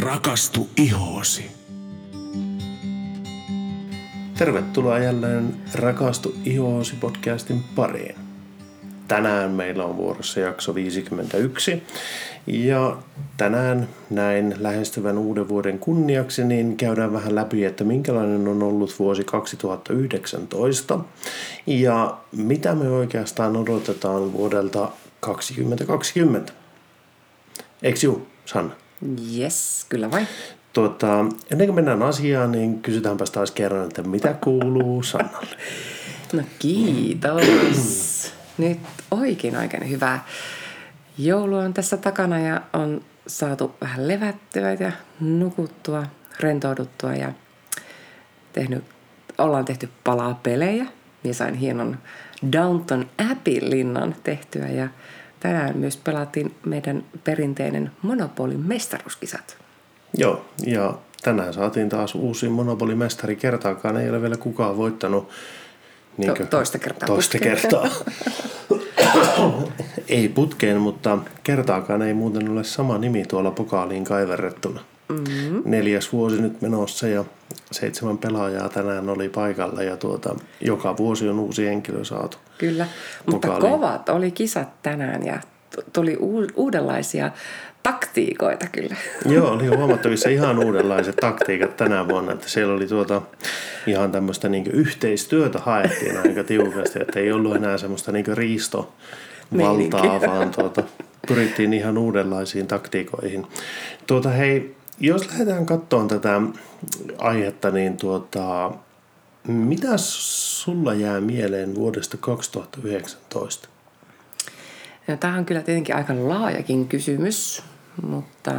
Rakastu ihoosi. Tervetuloa jälleen Rakastu ihoosi podcastin pariin. Tänään meillä on vuorossa jakso 51 ja tänään näin lähestyvän uuden vuoden kunniaksi niin käydään vähän läpi, että minkälainen on ollut vuosi 2019 ja mitä me oikeastaan odotetaan vuodelta 2020. Eikö juu, Sanna? Yes, kyllä vai. Tuota, ennen kuin mennään asiaan, niin kysytäänpä taas kerran, että mitä kuuluu Sannalle? No kiitos. Nyt oikein oikein hyvää. Joulu on tässä takana ja on saatu vähän levättyä ja nukuttua, rentouduttua ja tehnyt, ollaan tehty palaa pelejä. Ja sain hienon Downton Abbey-linnan tehtyä ja tänään myös pelattiin meidän perinteinen Monopolin mestaruuskisat. Joo, ja tänään saatiin taas uusi Monopoly-mestari. Kertaakaan ei ole vielä kukaan voittanut niinkö, to- toista kertaa. Toista putkeen. kertaa. ei putkeen, mutta kertaakaan ei muuten ole sama nimi tuolla pokaaliin kaiverrettuna. Mm-hmm. Neljäs vuosi nyt menossa ja seitsemän pelaajaa tänään oli paikalla ja tuota, joka vuosi on uusi henkilö saatu. Kyllä, mutta kovat oli kisat tänään ja tuli uudenlaisia taktiikoita kyllä. Joo, oli huomattavissa ihan uudenlaiset taktiikat tänä vuonna, että siellä oli tuota ihan tämmöistä niin yhteistyötä haettiin aika tiukasti, että ei ollut enää semmoista niin riisto valtaa, vaan tuota, pyrittiin ihan uudenlaisiin taktiikoihin. Tuota, hei, jos lähdetään katsomaan tätä aihetta, niin tuota, mitä sulla jää mieleen vuodesta 2019? No, tämä on kyllä tietenkin aika laajakin kysymys, mutta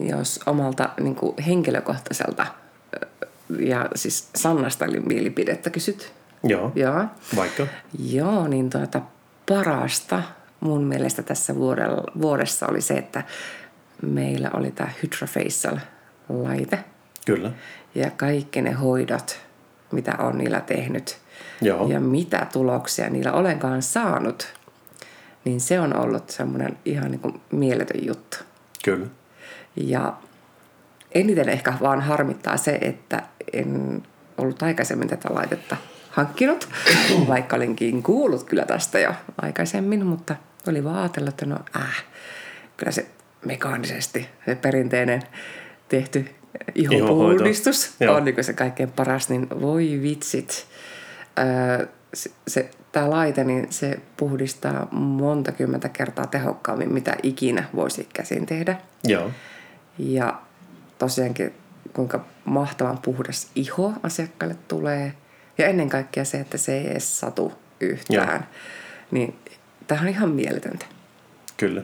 jos omalta niin kuin henkilökohtaiselta ja siis Sannasta oli mielipidettä kysyt. Joo, Joo. vaikka? Joo, niin tuota, parasta mun mielestä tässä vuodessa oli se, että meillä oli tämä Hydrofacial-laite. Kyllä. Ja kaikki ne hoidot, mitä on niillä tehnyt. Joo. Ja mitä tuloksia niillä olenkaan saanut. Niin se on ollut semmoinen ihan niin kuin mieletön juttu. Kyllä. Ja eniten ehkä vaan harmittaa se, että en ollut aikaisemmin tätä laitetta hankkinut, vaikka olinkin kuullut kyllä tästä jo aikaisemmin, mutta oli vaan ajatellut, että no äh, kyllä se mekaanisesti se perinteinen tehty ihopuhdistus on niin se kaikkein paras, niin voi vitsit. Öö, se, se, tämä laite, niin se puhdistaa monta kymmentä kertaa tehokkaammin, mitä ikinä voisi käsin tehdä. Joo. Ja tosiaankin kuinka mahtavan puhdas iho asiakkaille tulee. Ja ennen kaikkea se, että se ei edes satu yhtään. Joo. Niin tämä on ihan mieletöntä. Kyllä.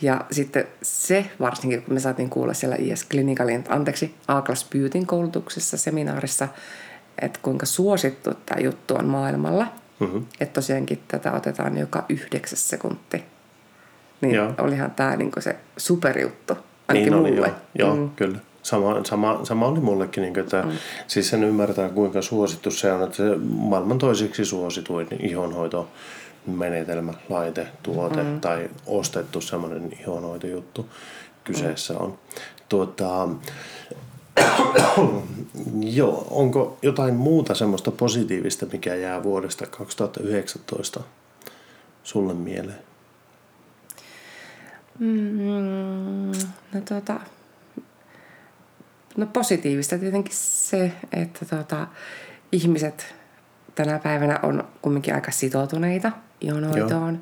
Ja sitten se varsinkin, kun me saatiin kuulla siellä IS Clinicalin, anteeksi, Aaklas Beautyn koulutuksessa, seminaarissa, että kuinka suosittu tämä juttu on maailmalla. Mm-hmm. Että tosiaankin tätä otetaan joka yhdeksäs sekunti. Niin joo. olihan tämä niinku se superjuttu, ainakin niin mulle. Oli, joo, joo mm. kyllä. Sama, sama, sama oli mullekin, niin että mm. siis sen ymmärtää kuinka suosittu se on, että se maailman toiseksi suosituin ihonhoito menetelmä, laite, tuote mm. tai ostettu semmoinen ihonhoitojuttu kyseessä on. Tuota, joo, onko jotain muuta semmoista positiivista, mikä jää vuodesta 2019 sulle mieleen? Mm, no tuota, no positiivista tietenkin se, että tuota, ihmiset tänä päivänä on kumminkin aika sitoutuneita jonoitoon.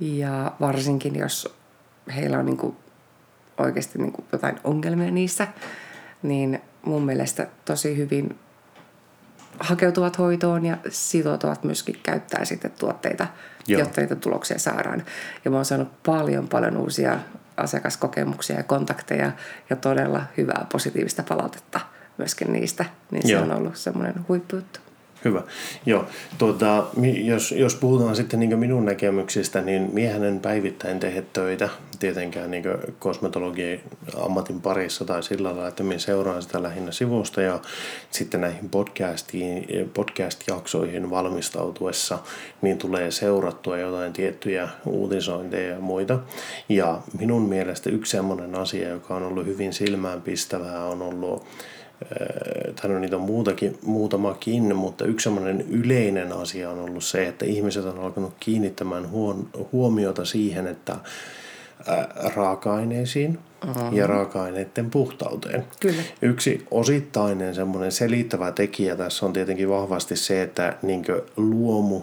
Ja varsinkin, jos heillä on niin kuin oikeasti niin kuin jotain ongelmia niissä, niin mun mielestä tosi hyvin hakeutuvat hoitoon ja sitoutuvat myöskin käyttää sitten tuotteita, Joo. jotta niitä tuloksia saadaan. Ja mä oon saanut paljon paljon uusia asiakaskokemuksia ja kontakteja ja todella hyvää positiivista palautetta myöskin niistä. Niin se Joo. on ollut semmoinen huippujuttu. Hyvä. Joo, tuota, jos, jos puhutaan sitten niin minun näkemyksistä, niin miehän en päivittäin tehdä töitä tietenkään niin kosmetologian ammatin parissa tai sillä lailla, että minä seuraan sitä lähinnä sivusta ja sitten näihin podcastiin, podcast-jaksoihin valmistautuessa niin tulee seurattua jotain tiettyjä uutisointeja ja muita. Ja minun mielestä yksi sellainen asia, joka on ollut hyvin silmäänpistävää, on ollut tai no niitä on muutakin, muutamakin, mutta yksi sellainen yleinen asia on ollut se, että ihmiset on alkanut kiinnittämään huomiota siihen, että raaka-aineisiin uh-huh. ja raaka-aineiden puhtauteen. Kyllä. Yksi osittainen semmoinen selittävä tekijä tässä on tietenkin vahvasti se, että niin luomu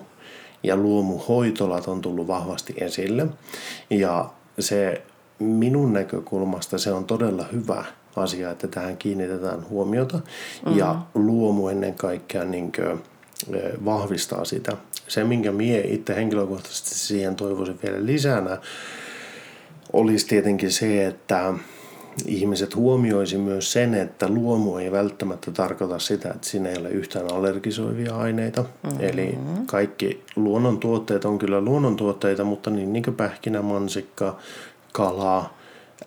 ja luomuhoitolat on tullut vahvasti esille. Ja se minun näkökulmasta se on todella hyvä asia, että tähän kiinnitetään huomiota. Mm-hmm. Ja luomu ennen kaikkea niin kuin, vahvistaa sitä. Se, minkä mie itse henkilökohtaisesti siihen toivoisin vielä lisänä, olisi tietenkin se, että ihmiset huomioisi myös sen, että luomu ei välttämättä tarkoita sitä, että siinä ei ole yhtään allergisoivia aineita. Mm-hmm. Eli kaikki luonnontuotteet on kyllä luonnontuotteita, mutta niin, niin kuin pähkinä, mansikka, kala,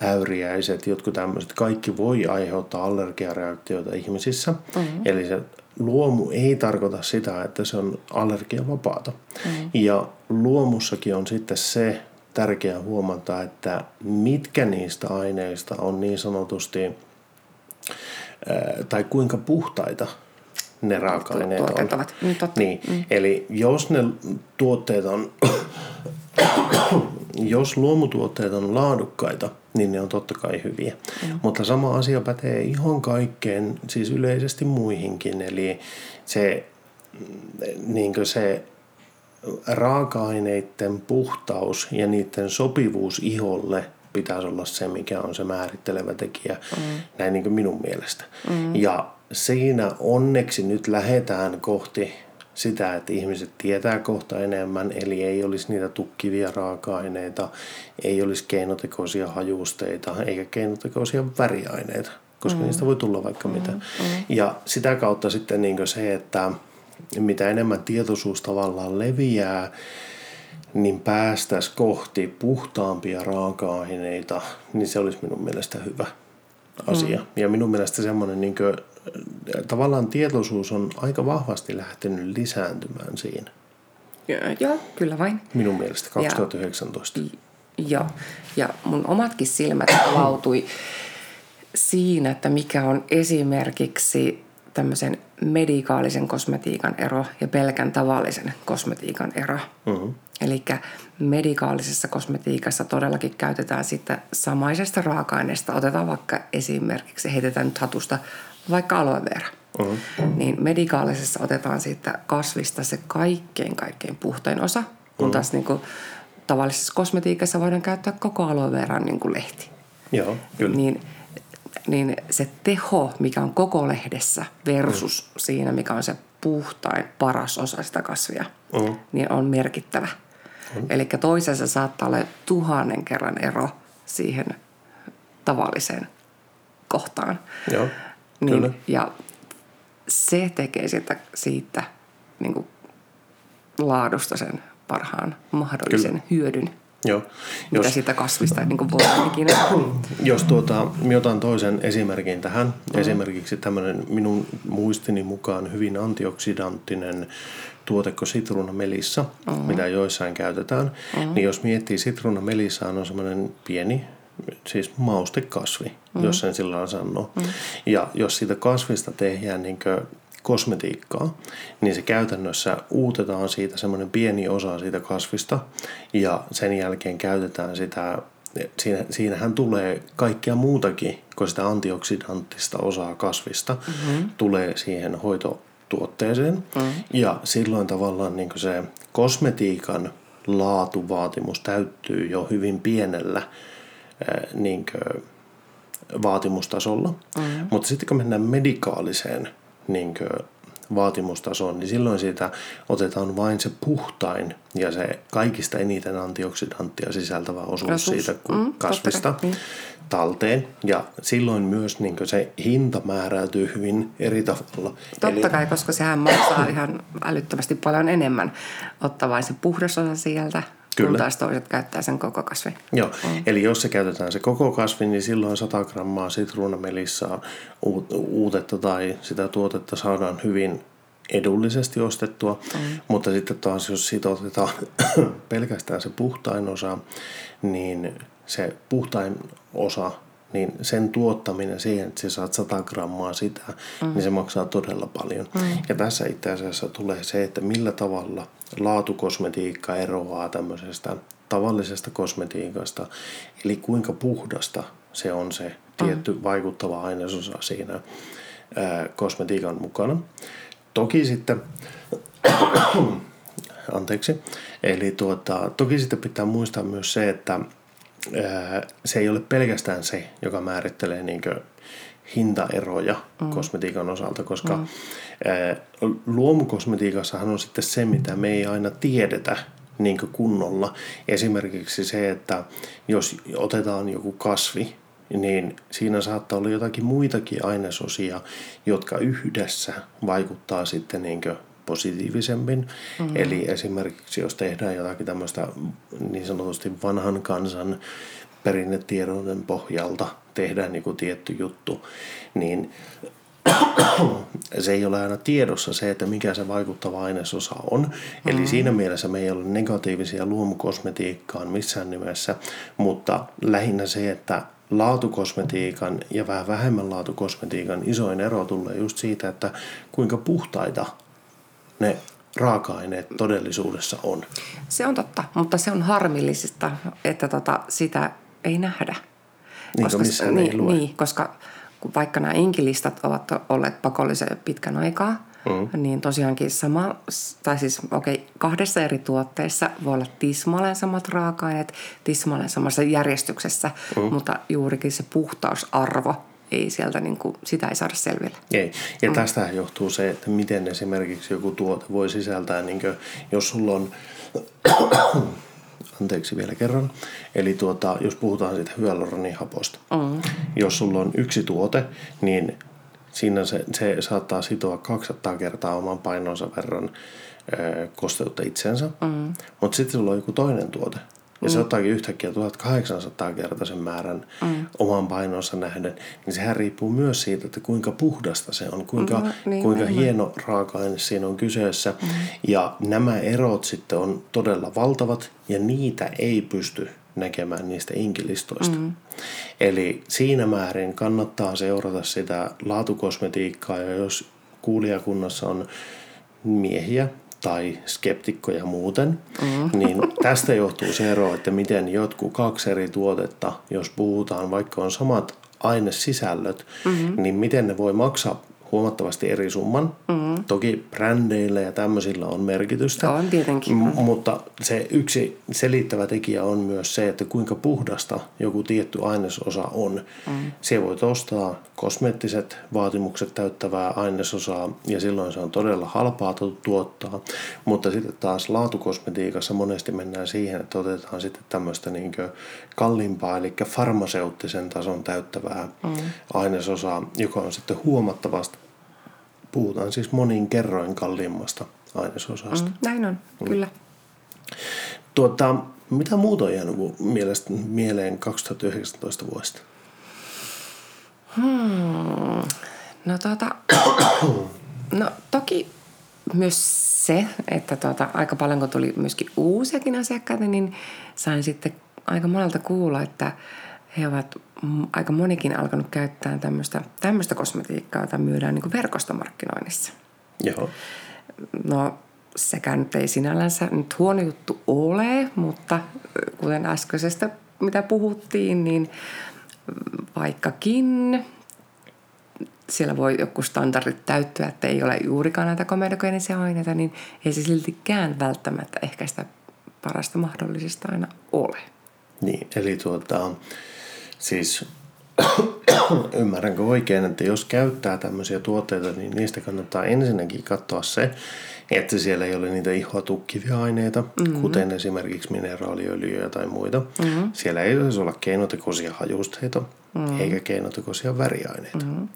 äyriäiset, jotkut tämmöiset, kaikki voi aiheuttaa allergiareaktioita ihmisissä. Mm-hmm. Eli se luomu ei tarkoita sitä, että se on allergiavapaata. Mm-hmm. Ja luomussakin on sitten se tärkeää huomata, että mitkä niistä aineista on niin sanotusti, tai kuinka puhtaita ne raaka-aineet on. Ovat. Niin, niin. Mm. Eli jos ne tuotteet on, jos luomutuotteet on laadukkaita, niin ne on totta kai hyviä. Mm. Mutta sama asia pätee ihan kaikkeen, siis yleisesti muihinkin. Eli se, niin se raaka-aineiden puhtaus ja niiden sopivuus iholle pitäisi olla se, mikä on se määrittelevä tekijä, mm. näin niin kuin minun mielestä. Mm. Ja siinä onneksi nyt lähdetään kohti sitä, että ihmiset tietää kohta enemmän, eli ei olisi niitä tukkivia raaka-aineita, ei olisi keinotekoisia hajusteita, eikä keinotekoisia väriaineita, koska mm. niistä voi tulla vaikka mm. mitä. Mm. Ja sitä kautta sitten niin se, että mitä enemmän tietoisuus tavallaan leviää, niin päästäisiin kohti puhtaampia raaka-aineita, niin se olisi minun mielestä hyvä asia. Mm. Ja minun mielestä semmoinen niin tavallaan tietoisuus on aika vahvasti lähtenyt lisääntymään siinä. Joo, kyllä vain. Minun mielestä 2019. Ja, joo, ja mun omatkin silmät avautui siinä, että mikä on esimerkiksi tämmöisen medikaalisen kosmetiikan ero ja pelkän tavallisen kosmetiikan ero. Mm-hmm. Eli medikaalisessa kosmetiikassa todellakin käytetään sitten samaisesta raaka-aineesta. Otetaan vaikka esimerkiksi, heitetään nyt hatusta vaikka aloe vera. Mm-hmm. Niin medikaalisessa otetaan siitä kasvista se kaikkein kaikkein puhtain osa, kun mm-hmm. taas niin kuin, tavallisessa kosmetiikassa voidaan käyttää koko aloe veran niin kuin lehti. Joo, kyllä. Niin niin se teho, mikä on koko lehdessä versus mm. siinä, mikä on se puhtain, paras osa sitä kasvia, mm. niin on merkittävä. Mm. Eli toisessa saattaa olla tuhannen kerran ero siihen tavalliseen kohtaan. Joo, niin, kyllä. Ja se tekee siitä, siitä niin kuin laadusta sen parhaan mahdollisen kyllä. hyödyn. Joo. Mitä jos, siitä kasvista niin kuin voidaan ikinä. Jos tuota, otan toisen esimerkin tähän. Mm. Esimerkiksi tämmöinen minun muistini mukaan hyvin antioksidanttinen tuote kuin sitruunamelissa, mm-hmm. mitä joissain käytetään. Mm-hmm. Niin jos miettii sitruunamelissa on semmoinen pieni siis maustekasvi, mm-hmm. jos sen sillä sanoo. Mm-hmm. Ja jos siitä kasvista tehdään niin kosmetiikkaa, niin se käytännössä uutetaan siitä semmoinen pieni osa siitä kasvista ja sen jälkeen käytetään sitä, siinä, siinähän tulee kaikkea muutakin kuin sitä antioksidanttista osaa kasvista, mm-hmm. tulee siihen hoitotuotteeseen mm-hmm. ja silloin tavallaan niin se kosmetiikan laatuvaatimus täyttyy jo hyvin pienellä niin vaatimustasolla. Mm-hmm. Mutta sitten kun mennään medikaaliseen niin vaatimustason, niin silloin siitä otetaan vain se puhtain ja se kaikista eniten antioksidanttia sisältävä osuus Osuus. siitä Mm, kasvista niin. talteen. Ja silloin myös niin se hinta määräytyy hyvin eri tavalla. Totta kai, koska sehän maksaa ihan älyttömästi paljon enemmän ottaa vain se puhdasosa sieltä, Kyllä. kun taas toiset käyttää sen koko kasvin. Joo, mm. eli jos se käytetään se koko kasvi, niin silloin 100 grammaa sitruunamelissaa uut- uutetta tai sitä tuotetta saadaan hyvin edullisesti ostettua. Mm. Mutta sitten taas, jos siitä otetaan pelkästään se puhtain osa, niin se puhtain osa, niin sen tuottaminen siihen, että sä saat 100 grammaa sitä, mm. niin se maksaa todella paljon. Mm. Ja tässä itse asiassa tulee se, että millä tavalla laatukosmetiikka eroaa tämmöisestä tavallisesta kosmetiikasta, eli kuinka puhdasta se on se tietty vaikuttava ainesosa siinä ää, kosmetiikan mukana. Toki sitten, anteeksi, eli tuota, toki sitten pitää muistaa myös se, että se ei ole pelkästään se, joka määrittelee niinkö hintaeroja mm. kosmetiikan osalta, koska mm. luomukosmetiikassahan on sitten se, mitä me ei aina tiedetä niin kunnolla. Esimerkiksi se, että jos otetaan joku kasvi, niin siinä saattaa olla jotakin muitakin ainesosia, jotka yhdessä vaikuttaa sitten niin positiivisemmin. Mm-hmm. Eli esimerkiksi jos tehdään jotakin tämmöistä niin sanotusti vanhan kansan perinnetiedoiden pohjalta tehdään joku tietty juttu, niin se ei ole aina tiedossa se, että mikä se vaikuttava ainesosa on. Mm-hmm. Eli siinä mielessä me ei ole negatiivisia luomukosmetiikkaan missään nimessä, mutta lähinnä se, että laatukosmetiikan ja vähän vähemmän laatukosmetiikan isoin ero tulee just siitä, että kuinka puhtaita ne raaka-aineet todellisuudessa on. Se on totta, mutta se on harmillisista, että tota, sitä ei nähdä. Niin, koska, missään ei niin, lue. niin, koska kun vaikka nämä inkilistat ovat olleet pakollisia jo pitkän aikaa, mm. niin tosiaankin sama, tai siis okei, okay, kahdessa eri tuotteessa voi olla tismalleen samat raaka-aineet, tismalleen samassa järjestyksessä, mm. mutta juurikin se puhtausarvo ei sieltä, niin kuin, sitä ei saada selville. Ei. Ja mm. tästähän johtuu se, että miten esimerkiksi joku tuote voi sisältää, niin kuin, jos sulla on, anteeksi vielä kerran, eli tuota, jos puhutaan siitä hyaluronihaposta, mm. jos sulla on yksi tuote, niin siinä se, se saattaa sitoa 200 kertaa oman painonsa verran kosteutta itsensä, mm. mutta sitten sulla on joku toinen tuote, ja se ottaakin yhtäkkiä 1800 kertaisen määrän mm. oman painonsa nähden, niin sehän riippuu myös siitä, että kuinka puhdasta se on, kuinka, mm, niin, kuinka niin, hieno niin. raaka-aine siinä on kyseessä. Mm. Ja nämä erot sitten on todella valtavat ja niitä ei pysty näkemään niistä inkilistoista. Mm. Eli siinä määrin kannattaa seurata sitä laatukosmetiikkaa ja jos kuulijakunnassa on miehiä, tai skeptikkoja muuten, mm. niin tästä johtuu se ero, että miten jotkut kaksi eri tuotetta, jos puhutaan, vaikka on samat ainesisällöt, mm-hmm. niin miten ne voi maksaa huomattavasti eri summan. Mm. Toki brändeillä ja tämmöisillä on merkitystä. On tietenkin. M- mutta se yksi selittävä tekijä on myös se, että kuinka puhdasta joku tietty ainesosa on. Mm. Se voi ostaa kosmeettiset vaatimukset täyttävää ainesosaa ja silloin se on todella halpaa tuottaa. Mutta sitten taas laatukosmetiikassa monesti mennään siihen, että otetaan sitten tämmöistä niin kalliimpaa, eli farmaseuttisen tason täyttävää mm. ainesosaa, joka on sitten huomattavasti Puhutaan siis monin kerroin kalliimmasta ainesosasta. Mm, näin on, mm. kyllä. Tuota, mitä muuta on jäänyt mielestä, mieleen 2019 vuodesta? Hmm. No, tuota, no toki myös se, että tuota, aika paljon kun tuli myöskin uusiakin asiakkaita, niin sain sitten aika monelta kuulla, että he ovat aika monikin alkanut käyttää tämmöistä, tämmöistä kosmetiikkaa, jota myydään niin verkostomarkkinoinnissa. Joo. No sekään nyt ei sinällänsä nyt huono juttu ole, mutta kuten äskeisestä mitä puhuttiin, niin vaikkakin siellä voi joku standardit täyttyä, että ei ole juurikaan näitä komedogeenisia aineita, niin ei se siltikään välttämättä ehkä sitä parasta mahdollisista aina ole. Niin, eli tuota, Siis ymmärränkö oikein, että jos käyttää tämmöisiä tuotteita, niin niistä kannattaa ensinnäkin katsoa se, että siellä ei ole niitä ihoa tukkivia aineita, mm-hmm. kuten esimerkiksi mineraaliöljyjä tai muita. Mm-hmm. Siellä ei saisi olla keinotekoisia hajusteita mm-hmm. eikä keinotekoisia väriaineita. Mm-hmm.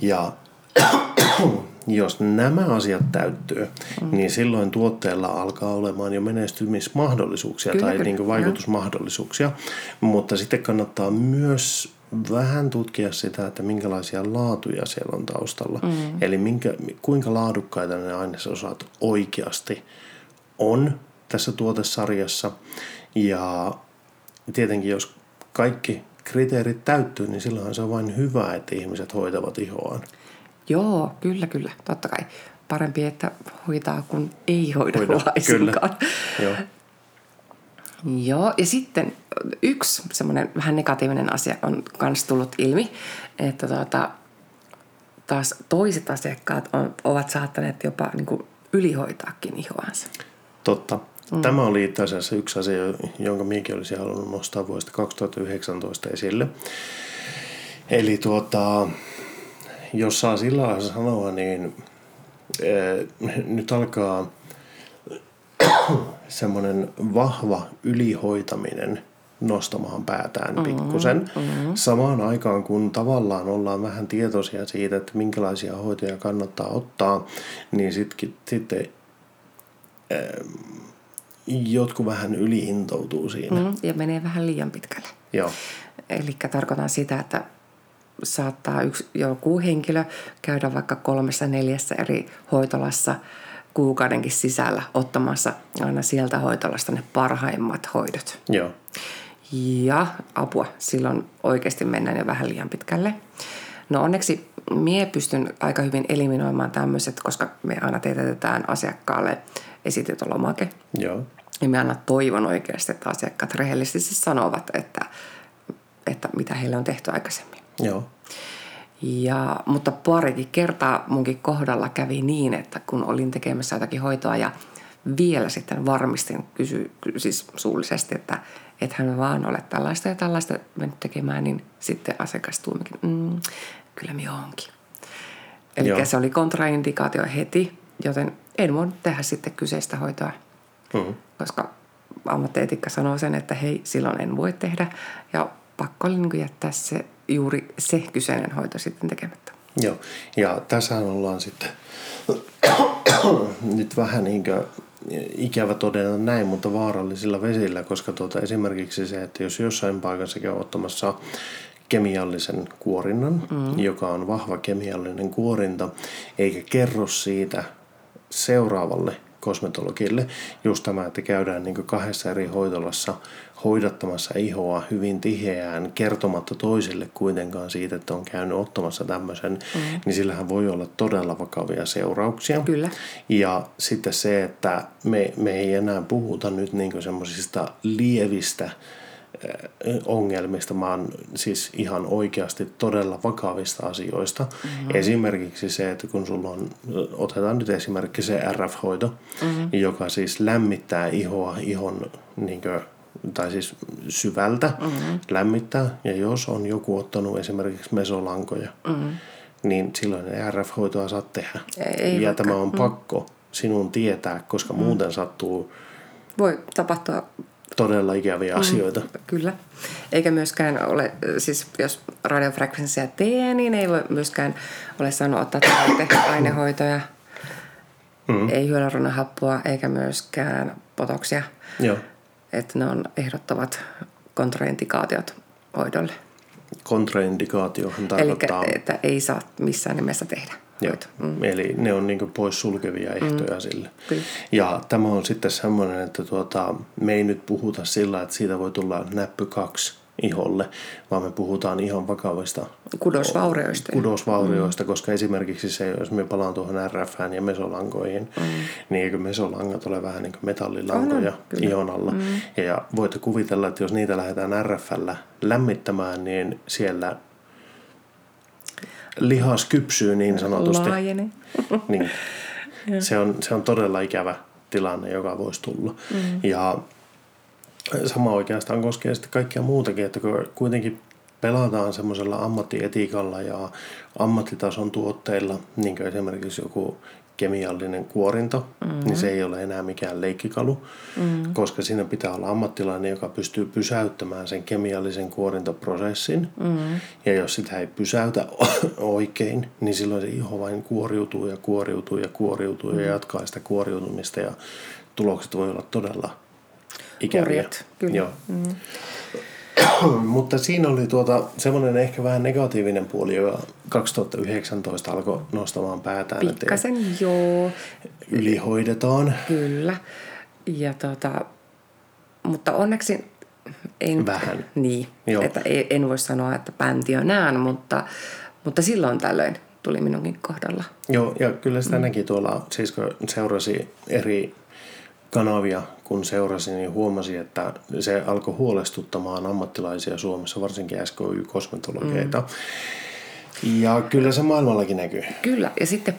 Ja jos nämä asiat täyttyy, mm. niin silloin tuotteella alkaa olemaan jo menestymismahdollisuuksia kyllä, tai kyllä. Niin vaikutusmahdollisuuksia. Mutta sitten kannattaa myös vähän tutkia sitä, että minkälaisia laatuja siellä on taustalla. Mm. Eli minkä, kuinka laadukkaita ne ainesosat oikeasti on tässä tuotesarjassa. Ja tietenkin jos kaikki kriteerit täyttyy, niin silloin se on vain hyvä, että ihmiset hoitavat ihoaan. Joo, kyllä, kyllä. Totta kai. Parempi, että hoitaa kuin ei hoida, hoida laisinkaan. Joo. Joo, ja sitten yksi semmoinen vähän negatiivinen asia on myös tullut ilmi, että tuota, taas toiset asiakkaat on, ovat saattaneet jopa niin kuin ylihoitaakin ihoansa. Totta. Mm. Tämä oli itse asiassa yksi asia, jonka minäkin olisin halunnut nostaa vuodesta 2019 esille. Eli tuota, jos saa sillä lailla sanoa, niin ee, nyt alkaa semmoinen vahva ylihoitaminen nostamaan päätään mm-hmm, pikkusen. Mm-hmm. Samaan aikaan, kun tavallaan ollaan vähän tietoisia siitä, että minkälaisia hoitoja kannattaa ottaa, niin sitten sit, jotkut vähän ylihintoutuu siinä. Mm, ja menee vähän liian pitkälle. Joo. Eli tarkoitan sitä, että saattaa yksi, joku henkilö käydä vaikka kolmessa neljässä eri hoitolassa kuukaudenkin sisällä ottamassa aina sieltä hoitolasta ne parhaimmat hoidot. Joo. Ja apua, silloin oikeasti mennään jo vähän liian pitkälle. No onneksi mie pystyn aika hyvin eliminoimaan tämmöiset, koska me aina teetetään asiakkaalle esitetolomake. Joo. Ja me aina toivon oikeasti, että asiakkaat rehellisesti sanovat, että, että mitä heille on tehty aikaisemmin. Joo. Ja, mutta parikin kertaa munkin kohdalla kävi niin, että kun olin tekemässä jotakin hoitoa ja vielä sitten varmistin kysy, siis suullisesti, että ethän me vaan ole tällaista ja tällaista mennyt tekemään, niin sitten asiakas tuomikin, mm, kyllä me onkin. Eli se oli kontraindikaatio heti, joten en voi tehdä sitten kyseistä hoitoa, mm-hmm. koska ammattietiikka sanoo sen, että hei, silloin en voi tehdä. Ja pakko oli niin jättää se juuri se kyseinen hoito sitten tekemättä. Joo, ja tässä ollaan sitten nyt vähän niin kuin ikävä todeta näin, mutta vaarallisilla vesillä, koska tuota, esimerkiksi se, että jos jossain paikassa käy ottamassa kemiallisen kuorinnan, mm. joka on vahva kemiallinen kuorinta, eikä kerro siitä seuraavalle kosmetologille just tämä, että käydään niin kahdessa eri hoitolassa hoidattamassa ihoa hyvin tiheään, kertomatta toisille kuitenkaan siitä, että on käynyt ottamassa tämmöisen, mm. niin sillähän voi olla todella vakavia seurauksia. Kyllä. Ja sitten se, että me, me ei enää puhuta nyt niin semmoisista lievistä ongelmista, vaan siis ihan oikeasti todella vakavista asioista. Mm-hmm. Esimerkiksi se, että kun sulla on, otetaan nyt esimerkki se RF-hoito, mm-hmm. joka siis lämmittää ihoa ihon niin kuin, tai siis syvältä mm-hmm. lämmittää. Ja jos on joku ottanut esimerkiksi mesolankoja, mm-hmm. niin silloin ei RF-hoitoa saa tehdä. Ei ja vaikka. tämä on mm. pakko sinun tietää, koska mm. muuten sattuu... Voi tapahtua todella ikäviä mm, asioita. Kyllä. Eikä myöskään ole, siis jos radiofrekvenssia tee, niin ei voi myöskään ole saanut ottaa tehdä ainehoitoja. Mm. Ei hyaluronahappoa eikä myöskään potoksia. Joo. Että ne on ehdottavat kontraindikaatiot hoidolle. Kontraindikaatiohan tarkoittaa... Eli että ei saa missään nimessä tehdä. Joo. Mm. Eli ne on niin pois sulkevia ehtoja mm. sille. Kyllä. Ja tämä on sitten semmoinen, että tuota, me ei nyt puhuta sillä, että siitä voi tulla näppy kaksi iholle, vaan me puhutaan ihan vakavista kudosvaurioista. kudosvaurioista mm. koska esimerkiksi se, jos me palaan tuohon RF ja mesolankoihin, mm. niin eikö mesolangat ole vähän niin kuin metallilankoja oh, no, ihon alla. Mm. Ja voitte kuvitella, että jos niitä lähdetään RFllä lämmittämään, niin siellä lihas kypsyy niin sanotusti. Laajene. niin. se, on, se on todella ikävä tilanne, joka voisi tulla. Mm. Ja sama oikeastaan koskee sitten kaikkia muutakin, että kuitenkin pelataan semmoisella ammattietiikalla ja ammattitason tuotteilla, niin kuin esimerkiksi joku kemiallinen kuorinto, mm-hmm. niin se ei ole enää mikään leikkikalu, mm-hmm. koska siinä pitää olla ammattilainen, joka pystyy pysäyttämään sen kemiallisen kuorintoprosessin. Mm-hmm. Ja jos sitä ei pysäytä oikein, niin silloin se iho vain kuoriutuu ja kuoriutuu ja kuoriutuu mm-hmm. ja jatkaa sitä kuoriutumista ja tulokset voi olla todella ikäviä. Kurjat, kyllä. Joo. Mm-hmm. Mutta siinä oli tuota, semmoinen ehkä vähän negatiivinen puoli, joka 2019 alkoi nostamaan päätään. Pikkasen, joo. Ylihoidetaan. Kyllä. Ja tota, mutta onneksi en, Vähän. Niin, Joo. että en voi sanoa, että bändi on näin, mutta, mutta silloin tällöin tuli minunkin kohdalla. Joo, ja kyllä sitä mm. näki tuolla, siis kun seurasi eri kanavia, kun seurasin, niin huomasin, että se alkoi huolestuttamaan ammattilaisia Suomessa, varsinkin SKY-kosmetologeita. Mm. Ja kyllä se maailmallakin näkyy. Kyllä, ja sitten,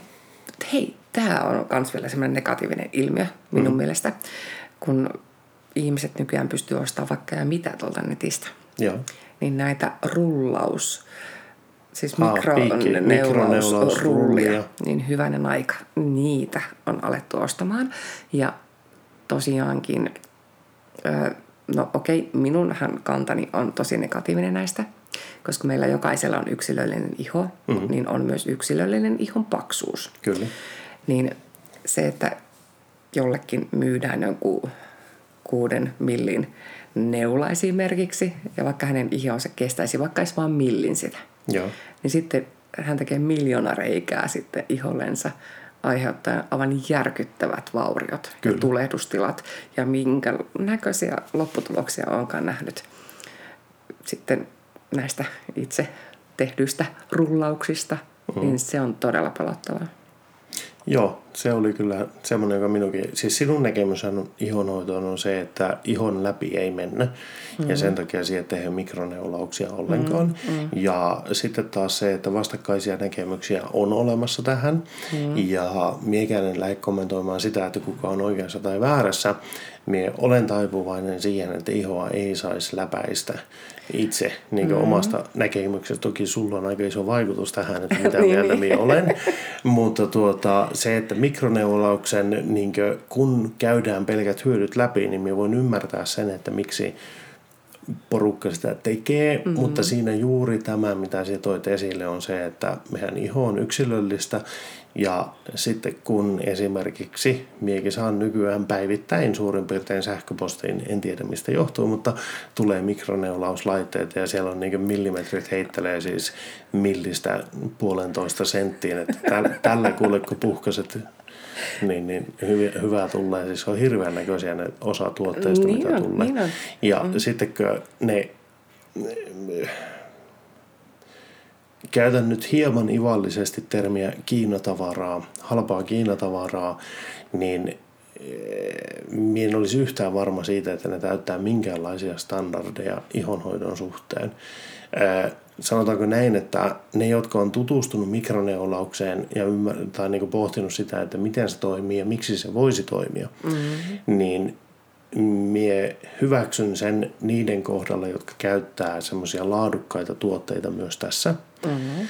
hei, tämä on myös vielä semmoinen negatiivinen ilmiö minun mm. mielestä, kun ihmiset nykyään pystyy ostamaan vaikka ja mitä tuolta netistä. Joo. Niin näitä rullaus, siis mikroneulausrullia, niin hyvänen aika, niitä on alettu ostamaan. Ja tosiaankin, no okei, minunhan kantani on tosi negatiivinen näistä, koska meillä jokaisella on yksilöllinen iho, mm-hmm. niin on myös yksilöllinen ihon paksuus. Kyllä. Niin se, että jollekin myydään jonkun kuuden millin neula esimerkiksi, ja vaikka hänen ihonsa kestäisi vaikka edes vaan millin sitä, Joo. niin sitten hän tekee miljoona reikää sitten ihollensa aiheuttaen aivan järkyttävät vauriot Kyllä. ja tulehdustilat ja minkä näköisiä lopputuloksia onkaan nähnyt sitten näistä itse tehdyistä rullauksista, mm. niin se on todella pelottavaa. Joo, se oli kyllä semmoinen, joka minunkin... Siis sinun näkemys ihonhoitoon on se, että ihon läpi ei mennä. Mm-hmm. Ja sen takia siihen tehdään mikroneulauksia ollenkaan. Mm-hmm. Ja sitten taas se, että vastakkaisia näkemyksiä on olemassa tähän. Mm-hmm. Ja miekäinen lähde kommentoimaan sitä, että kuka on oikeassa tai väärässä. Mie olen taipuvainen siihen, että ihoa ei saisi läpäistä itse niin mm-hmm. omasta näkemyksestä. Toki sulla on aika iso vaikutus tähän, että mitä Niin, mieltä minä olen. Mutta tuota, se, että mikroneulauksen, niin kun käydään pelkät hyödyt läpi, niin minä voin ymmärtää sen, että miksi porukka sitä tekee, mm-hmm. mutta siinä juuri tämä, mitä sinä toit esille, on se, että meidän iho on yksilöllistä ja sitten kun esimerkiksi miekin saan nykyään päivittäin suurin piirtein sähköpostiin, en tiedä mistä johtuu, mutta tulee mikroneulauslaitteita ja siellä on niin millimetrit heittelee siis millistä puolentoista senttiin, että tällä, tällä kuule kun puhkaset niin, niin hyvä, hyvää tulee. Siis on hirveän näköisiä ne osa tuotteista, Niin mitä on, tulee. niin on. Ja mm. sitten kun ne, käytän nyt hieman ivallisesti termiä Kiinatavaraa, halpaa Kiinatavaraa, niin minä en olisi yhtään varma siitä, että ne täyttää minkäänlaisia standardeja ihonhoidon suhteen. Ää, sanotaanko näin, että ne, jotka on tutustunut mikroneulaukseen ja ymmär- tai niin pohtinut sitä, että miten se toimii ja miksi se voisi toimia, mm-hmm. niin mie hyväksyn sen niiden kohdalla, jotka käyttää semmoisia laadukkaita tuotteita myös tässä. Mm-hmm.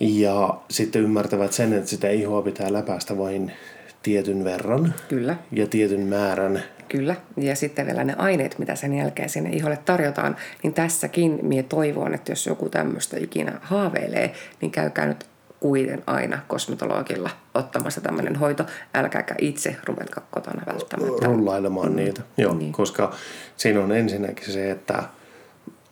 Ja sitten ymmärtävät sen, että sitä ihoa pitää läpäistä vain tietyn verran Kyllä. ja tietyn määrän. Kyllä, ja sitten vielä ne aineet, mitä sen jälkeen sinne iholle tarjotaan, niin tässäkin mie toivon, että jos joku tämmöistä ikinä haaveilee, niin käykää nyt kuiten aina kosmetologilla ottamassa tämmöinen hoito. Älkääkä itse ruvetkaa kotona välttämättä. rullailemaan mm. niitä. Joo, Niin. niin. koska siinä on ensinnäkin se, että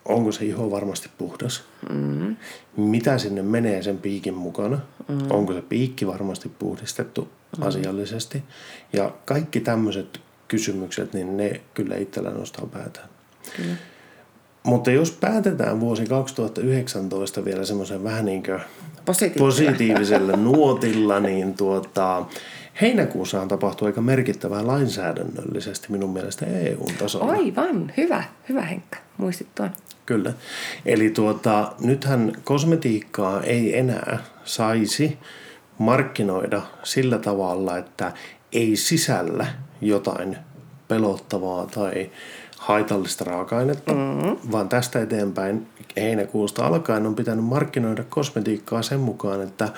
onko se iho varmasti puhdas. Mm. Mitä sinne menee sen piikin mukana. Mm. Onko se piikki varmasti puhdistettu mm. asiallisesti. Ja kaikki tämmöiset kysymykset, niin ne kyllä itsellä nostaa päätään. Kyllä. Mutta jos päätetään vuosi 2019 vielä semmoisen vähän niin kuin Positiivisella. positiivisella nuotilla, niin tuota, heinäkuussahan tapahtui aika merkittävää lainsäädännöllisesti minun mielestä EU-tasolla. Aivan, hyvä, hyvä Henkka, muistit tuon. Kyllä. Eli tuota, nythän kosmetiikkaa ei enää saisi markkinoida sillä tavalla, että ei sisällä jotain pelottavaa tai haitallista raaka-ainetta, mm-hmm. vaan tästä eteenpäin heinäkuusta alkaen on pitänyt markkinoida kosmetiikkaa sen mukaan, että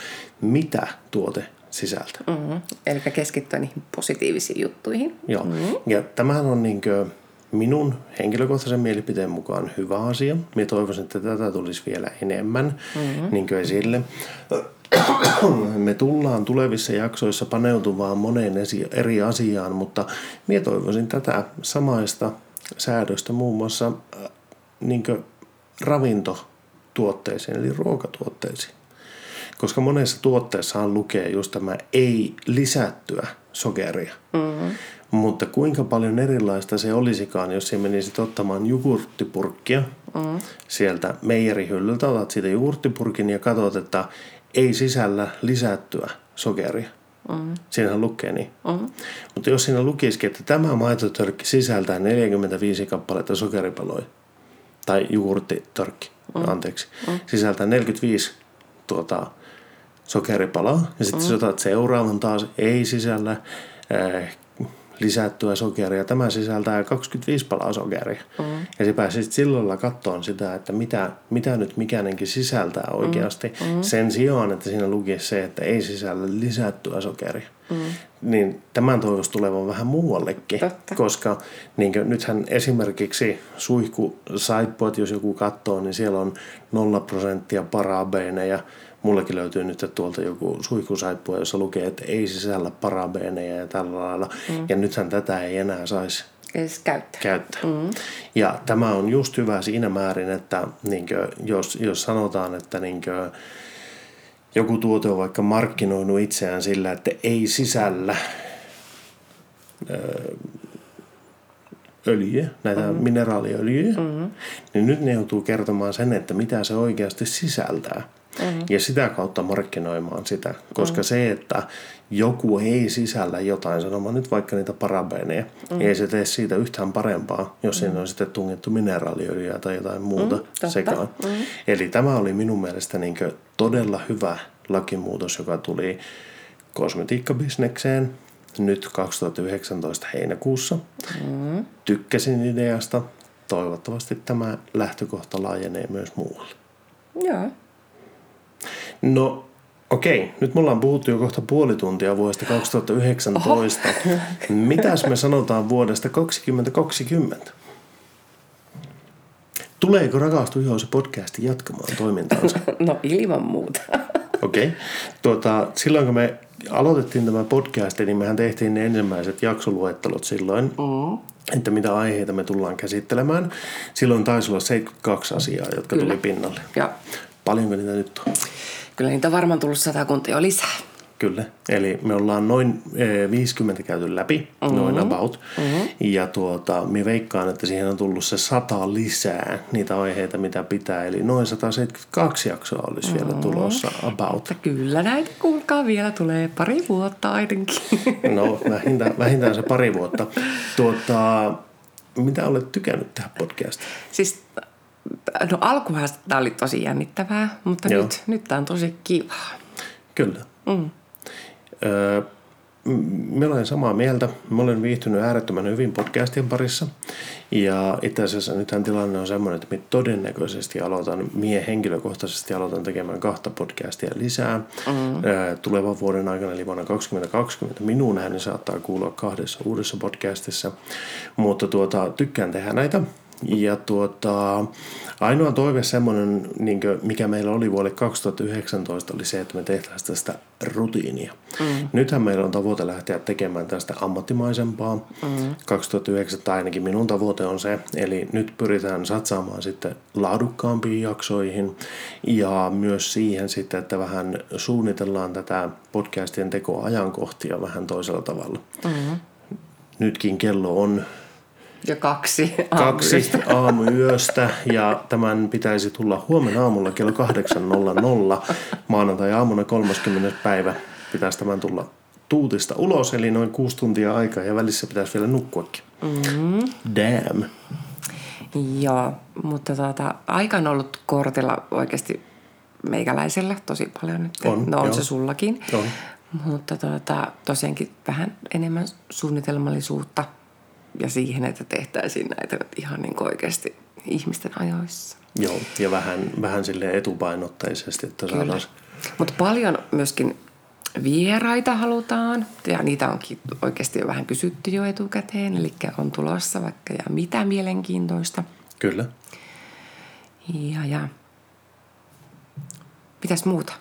mitä tuote sisältää. Mm-hmm. Eli keskittyä niihin positiivisiin juttuihin. Joo, mm-hmm. ja tämähän on niin kuin minun henkilökohtaisen mielipiteen mukaan hyvä asia. Minä toivoisin, että tätä tulisi vielä enemmän mm-hmm. niin esille. Me tullaan tulevissa jaksoissa paneutumaan moneen eri asiaan, mutta minä toivoisin tätä samaista säädöstä muun muassa niin ravintotuotteisiin, eli ruokatuotteisiin. Koska monessa tuotteessahan lukee just tämä ei lisättyä sokeria. Mm-hmm. Mutta kuinka paljon erilaista se olisikaan, jos se menisit ottamaan jogurttipurkkia mm. sieltä meijerihyllyltä, otat siitä jogurttipurkin ja katsot, että ei sisällä lisättyä sokeria. Mm. Siinähän lukee niin. Mm. Mutta jos siinä lukisikin, että tämä maitotörkki sisältää 45 kappaletta sokeripaloja, tai jogurttitörkki, mm. anteeksi, mm. sisältää 45 tuota, sokeripalaa, ja sitten mm. otat seuraavan taas, ei sisällä äh, lisättyä sokeria. Tämä sisältää 25 palaa sokeria. Mm. Ja se pääsit silloin katsomaan sitä, että mitä, mitä nyt mikänenkin sisältää oikeasti. Mm. mm. Sen sijaan, että siinä lukisi se, että ei sisällä lisättyä sokeria. Mm. Niin tämän toivoisi tulevan vähän muuallekin. Totta. Koska niin kuin, nythän esimerkiksi suihkusaippuat, jos joku katsoo, niin siellä on 0 prosenttia parabeeneja mullekin löytyy nyt tuolta joku suihkusaippua, jossa lukee, että ei sisällä parabeeneja ja tällä lailla. Mm. Ja nythän tätä ei enää saisi edes käyttää. käyttää. Mm. Ja tämä on just hyvä siinä määrin, että niinkö, jos, jos sanotaan, että niinkö, joku tuote on vaikka markkinoinut itseään sillä, että ei sisällä öö, öljyjä, näitä mm-hmm. mineraaliöljyjä, mm-hmm. niin nyt ne joutuu kertomaan sen, että mitä se oikeasti sisältää mm-hmm. ja sitä kautta markkinoimaan sitä. Koska mm-hmm. se, että joku ei sisällä jotain, sanomaan nyt vaikka niitä parabeeneja, mm-hmm. ei se tee siitä yhtään parempaa, jos mm-hmm. siinä on sitten tungettu mineraaliöljyä tai jotain muuta mm-hmm. sekaan. Mm-hmm. Eli tämä oli minun mielestä niin todella hyvä lakimuutos, joka tuli kosmetiikkabisnekseen nyt 2019 heinäkuussa. Mm. Tykkäsin ideasta. Toivottavasti tämä lähtökohta laajenee myös muualle. Joo. No okei, nyt me ollaan puhuttu jo kohta puoli tuntia vuodesta 2019. Oho. Mitäs me sanotaan vuodesta 2020? Tuleeko Rakastu Ihosi podcasti jatkamaan toimintaansa? No ilman muuta. Okei. Okay. Tuota, silloin kun me aloitettiin tämä podcast, niin mehän tehtiin ne ensimmäiset jaksoluettelot silloin, mm. että mitä aiheita me tullaan käsittelemään. Silloin taisi olla 72 asiaa, jotka Kyllä. tuli pinnalle. Ja. Paljonko niitä nyt on? Kyllä niitä on varmaan tullut satakuntia lisää. Kyllä. Eli me ollaan noin 50 käyty läpi, mm-hmm. noin about. Mm-hmm. Ja tuota, me veikkaan, että siihen on tullut se sata lisää niitä aiheita, mitä pitää. Eli noin 172 jaksoa olisi mm-hmm. vielä tulossa about. Mutta kyllä näitä kuulkaa vielä tulee pari vuotta ainakin. No vähintään, vähintään se pari vuotta. Tuota, mitä olet tykännyt tehdä podcastia? Siis no alkuhan tämä oli tosi jännittävää, mutta nyt, nyt tämä on tosi kivaa. Kyllä. Mm. Öö, mä olen samaa mieltä. Mä olen viihtynyt äärettömän hyvin podcastien parissa. Ja itse asiassa nythän tilanne on semmoinen, että mä todennäköisesti aloitan, mie henkilökohtaisesti aloitan tekemään kahta podcastia lisää mm. tulevan vuoden aikana, eli vuonna 2020. Minun ääni saattaa kuulua kahdessa uudessa podcastissa, mutta tuota, tykkään tehdä näitä. Ja tuota, ainoa toive semmoinen, niin mikä meillä oli vuodelle 2019, oli se, että me tehtäisiin tästä rutiinia. Mm. Nythän meillä on tavoite lähteä tekemään tästä ammattimaisempaa. Mm. 2019 ainakin minun tavoite on se, eli nyt pyritään satsaamaan sitten laadukkaampiin jaksoihin ja myös siihen sitten, että vähän suunnitellaan tätä podcastien tekoajankohtia vähän toisella tavalla. Mm. Nytkin kello on ja kaksi Kaksi aamuyöstä ja tämän pitäisi tulla huomenna aamulla kello 8.00 maanantai aamuna 30. päivä pitäisi tämän tulla tuutista ulos, eli noin kuusi tuntia aikaa ja välissä pitäisi vielä nukkuakin. Mm-hmm. Damn. Joo, mutta tuota, aika on ollut kortilla oikeasti meikäläisellä tosi paljon nyt. On, no on joo. se sullakin. On. Mutta tuota, tosiaankin vähän enemmän suunnitelmallisuutta – ja siihen, että tehtäisiin näitä nyt ihan niin oikeasti ihmisten ajoissa. Joo, ja vähän, vähän sille etupainotteisesti, että saataisiin... Mutta paljon myöskin vieraita halutaan, ja niitä onkin oikeasti jo vähän kysytty jo etukäteen, eli on tulossa vaikka ja mitä mielenkiintoista. Kyllä. Ja, ja. Mitäs muuta?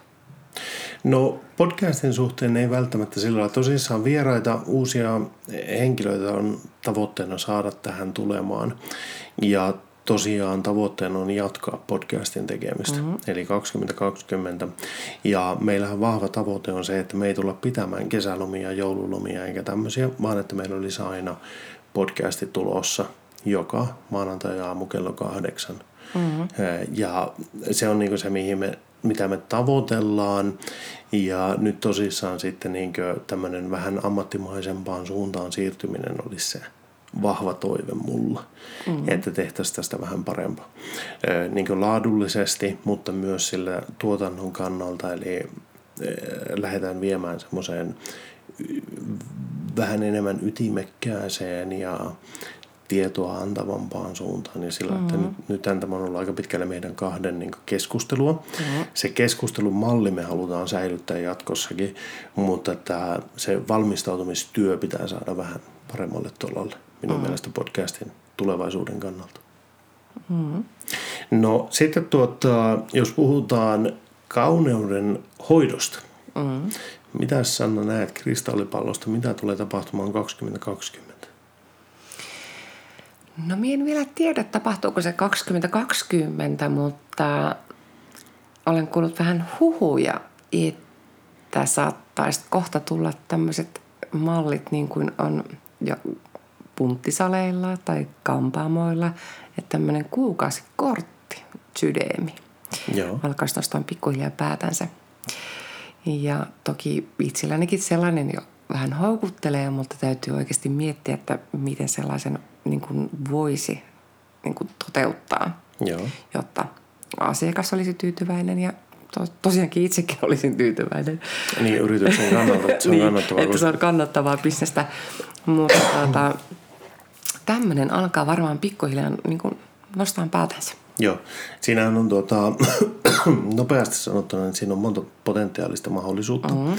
No podcastin suhteen ei välttämättä sillä lailla. Tosissaan vieraita, uusia henkilöitä on tavoitteena saada tähän tulemaan. Ja tosiaan tavoitteena on jatkaa podcastin tekemistä, mm-hmm. eli 2020. Ja meillähän vahva tavoite on se, että me ei tulla pitämään kesälomia, joululomia eikä tämmöisiä, vaan että meillä olisi aina podcasti tulossa joka maanantai-aamu kello kahdeksan. Mm-hmm. Ja se on niin se, mihin me, mitä me tavoitellaan. Ja nyt tosissaan sitten niin tämmöinen vähän ammattimaisempaan suuntaan siirtyminen olisi se vahva toive mulla, mm-hmm. että tehtäisiin tästä vähän parempaa. Niin kuin laadullisesti, mutta myös sillä tuotannon kannalta, eli lähdetään viemään semmoiseen vähän enemmän ytimekkääseen ja tietoa antavampaan suuntaan. Ja sillä, mm-hmm. että nyt, nyt tämä on ollut aika pitkälle meidän kahden niin keskustelua. Mm-hmm. Se keskustelun malli me halutaan säilyttää jatkossakin, mutta että se valmistautumistyö pitää saada vähän paremmalle tolalle minun mm. mielestä podcastin tulevaisuuden kannalta. Mm. No sitten tuota, jos puhutaan kauneuden hoidosta. Mm. Mitä Sanna näet kristallipallosta? Mitä tulee tapahtumaan 2020? No minä en vielä tiedä, tapahtuuko se 2020, mutta olen kuullut vähän huhuja, että saattaisi kohta tulla tämmöiset mallit niin kuin on jo punttisaleilla tai kampaamoilla, että tämmöinen kuukausikortti, Joo. alkaisi nostaa pikkuhiljaa päätänsä. Ja toki itsellänikin sellainen jo vähän houkuttelee, mutta täytyy oikeasti miettiä, että miten sellaisen niin kuin voisi niin kuin toteuttaa, Joo. jotta asiakas olisi tyytyväinen ja to, tosiaankin itsekin olisin tyytyväinen. Niin, yrityksen kannalta, se on niin, kannattavaa. Että se on kannattavaa bisnestä. Mutta tuota, tämmöinen alkaa varmaan pikkuhiljaa niin kuin nostaa päätänsä. Joo, siinä on tuota, nopeasti sanottuna, että siinä on monta potentiaalista mahdollisuutta. Mm-hmm.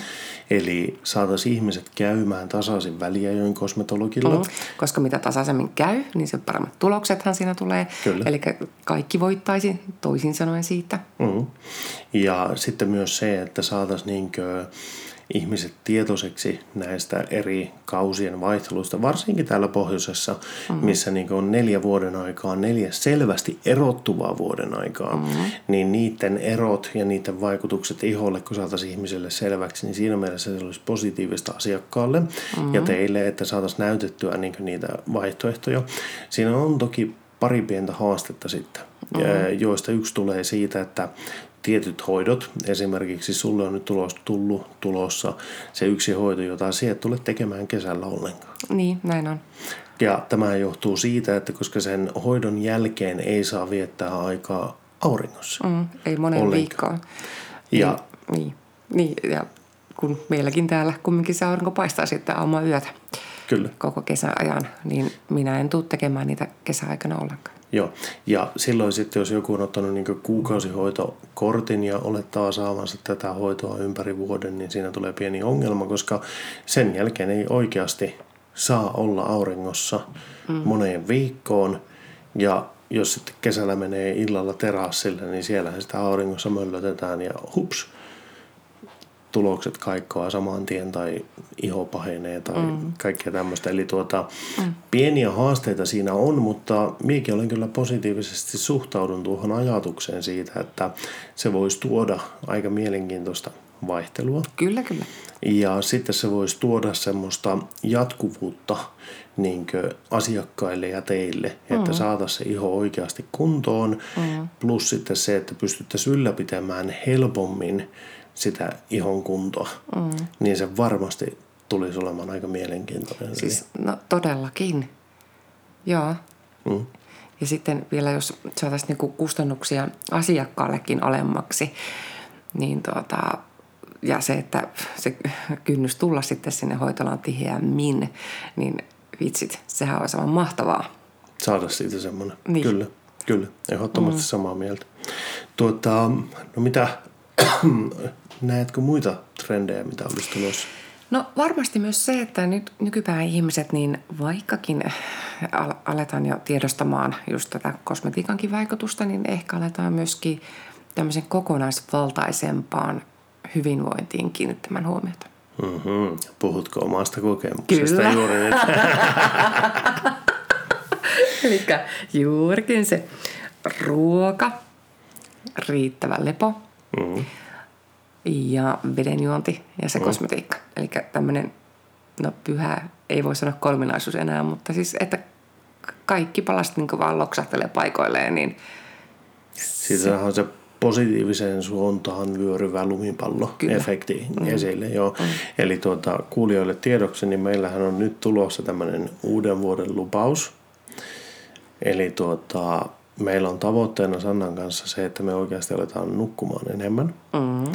Eli saataisiin ihmiset käymään tasaisin väliajoin kosmetologilla. Mm-hmm. Koska mitä tasaisemmin käy, niin se paremmat tuloksethan siinä tulee. Kyllä. Eli kaikki voittaisi toisin sanoen siitä. Mm-hmm. Ja sitten myös se, että saataisiin niinkö ihmiset tietoiseksi näistä eri kausien vaihteluista, varsinkin täällä pohjoisessa, mm-hmm. missä niin on neljä vuoden aikaa, neljä selvästi erottuvaa vuoden aikaa, mm-hmm. niin niiden erot ja niiden vaikutukset iholle, kun saataisiin ihmiselle selväksi, niin siinä mielessä se olisi positiivista asiakkaalle mm-hmm. ja teille, että saataisiin näytettyä niin niitä vaihtoehtoja. Siinä on toki pari pientä haastetta sitten, mm-hmm. joista yksi tulee siitä, että tietyt hoidot, esimerkiksi sulle on nyt tulos, tullut tulossa se yksi hoito, jota sinä et tule tekemään kesällä ollenkaan. Niin, näin on. Ja tämä johtuu siitä, että koska sen hoidon jälkeen ei saa viettää aikaa auringossa. Mm, ei monen viikkoon. Ja, niin, niin, niin, ja kun meilläkin täällä kumminkin se aurinko paistaa sitten aamua yötä. Kyllä. Koko kesän ajan, niin minä en tule tekemään niitä kesäaikana ollenkaan. Joo, ja silloin sitten, jos joku on ottanut niin kuukausihoitokortin ja olettaa saavansa tätä hoitoa ympäri vuoden, niin siinä tulee pieni ongelma, koska sen jälkeen ei oikeasti saa olla auringossa mm. moneen viikkoon. Ja jos sitten kesällä menee illalla terassille, niin siellä sitä auringossa möllötetään ja hups, tulokset kaikkoa saman tien tai iho pahenee tai mm. kaikkea tämmöistä. Eli tuota, mm. pieniä haasteita siinä on, mutta miekin olen kyllä positiivisesti suhtaudun tuohon ajatukseen siitä, että se voisi tuoda aika mielenkiintoista vaihtelua. Kyllä, kyllä. Ja sitten se voisi tuoda semmoista jatkuvuutta niin asiakkaille ja teille, että mm. saataisiin se iho oikeasti kuntoon. Mm. Plus sitten se, että pystyttäisiin ylläpitämään helpommin sitä ihon kuntoa, mm. niin se varmasti tulisi olemaan aika mielenkiintoinen. Siis, no todellakin, joo. Mm. Ja sitten vielä jos saataisiin niinku kustannuksia asiakkaallekin alemmaksi, niin tuota, ja se, että se kynnys tulla sitten sinne hoitolaan tiheämmin, niin vitsit, sehän on aivan mahtavaa. Saada siitä semmoinen. Niin. Kyllä, kyllä. Ehdottomasti mm. samaa mieltä. Tuota, no mitä, näetkö muita trendejä, mitä olisi tulossa? No varmasti myös se, että nyt nykypäivän ihmiset, niin vaikkakin al- aletaan jo tiedostamaan just tätä kosmetiikankin vaikutusta, niin ehkä aletaan myöskin tämmöisen kokonaisvaltaisempaan hyvinvointiin kiinnittämään huomiota. Mm-hmm. Puhutko omasta kokemuksesta Kyllä. juuri nyt? Eli juurikin se ruoka, riittävä lepo Mm-hmm. Ja vedenjuonti ja se Mm. kosmetiikka. Eli tämmöinen, no pyhä, ei voi sanoa kolminaisuus enää, mutta siis, että kaikki palaset niin vaan loksahtelee paikoilleen, niin Siitä on se positiiviseen suuntaan vyöryvä lumipallo-efekti esille. Joo. Eli tuota, kuulijoille tiedoksi, niin meillähän on nyt tulossa tämmöinen uuden vuoden lupaus. Eli tuota, meillä on tavoitteena Sannan kanssa se, että me oikeasti aletaan nukkumaan enemmän. mm,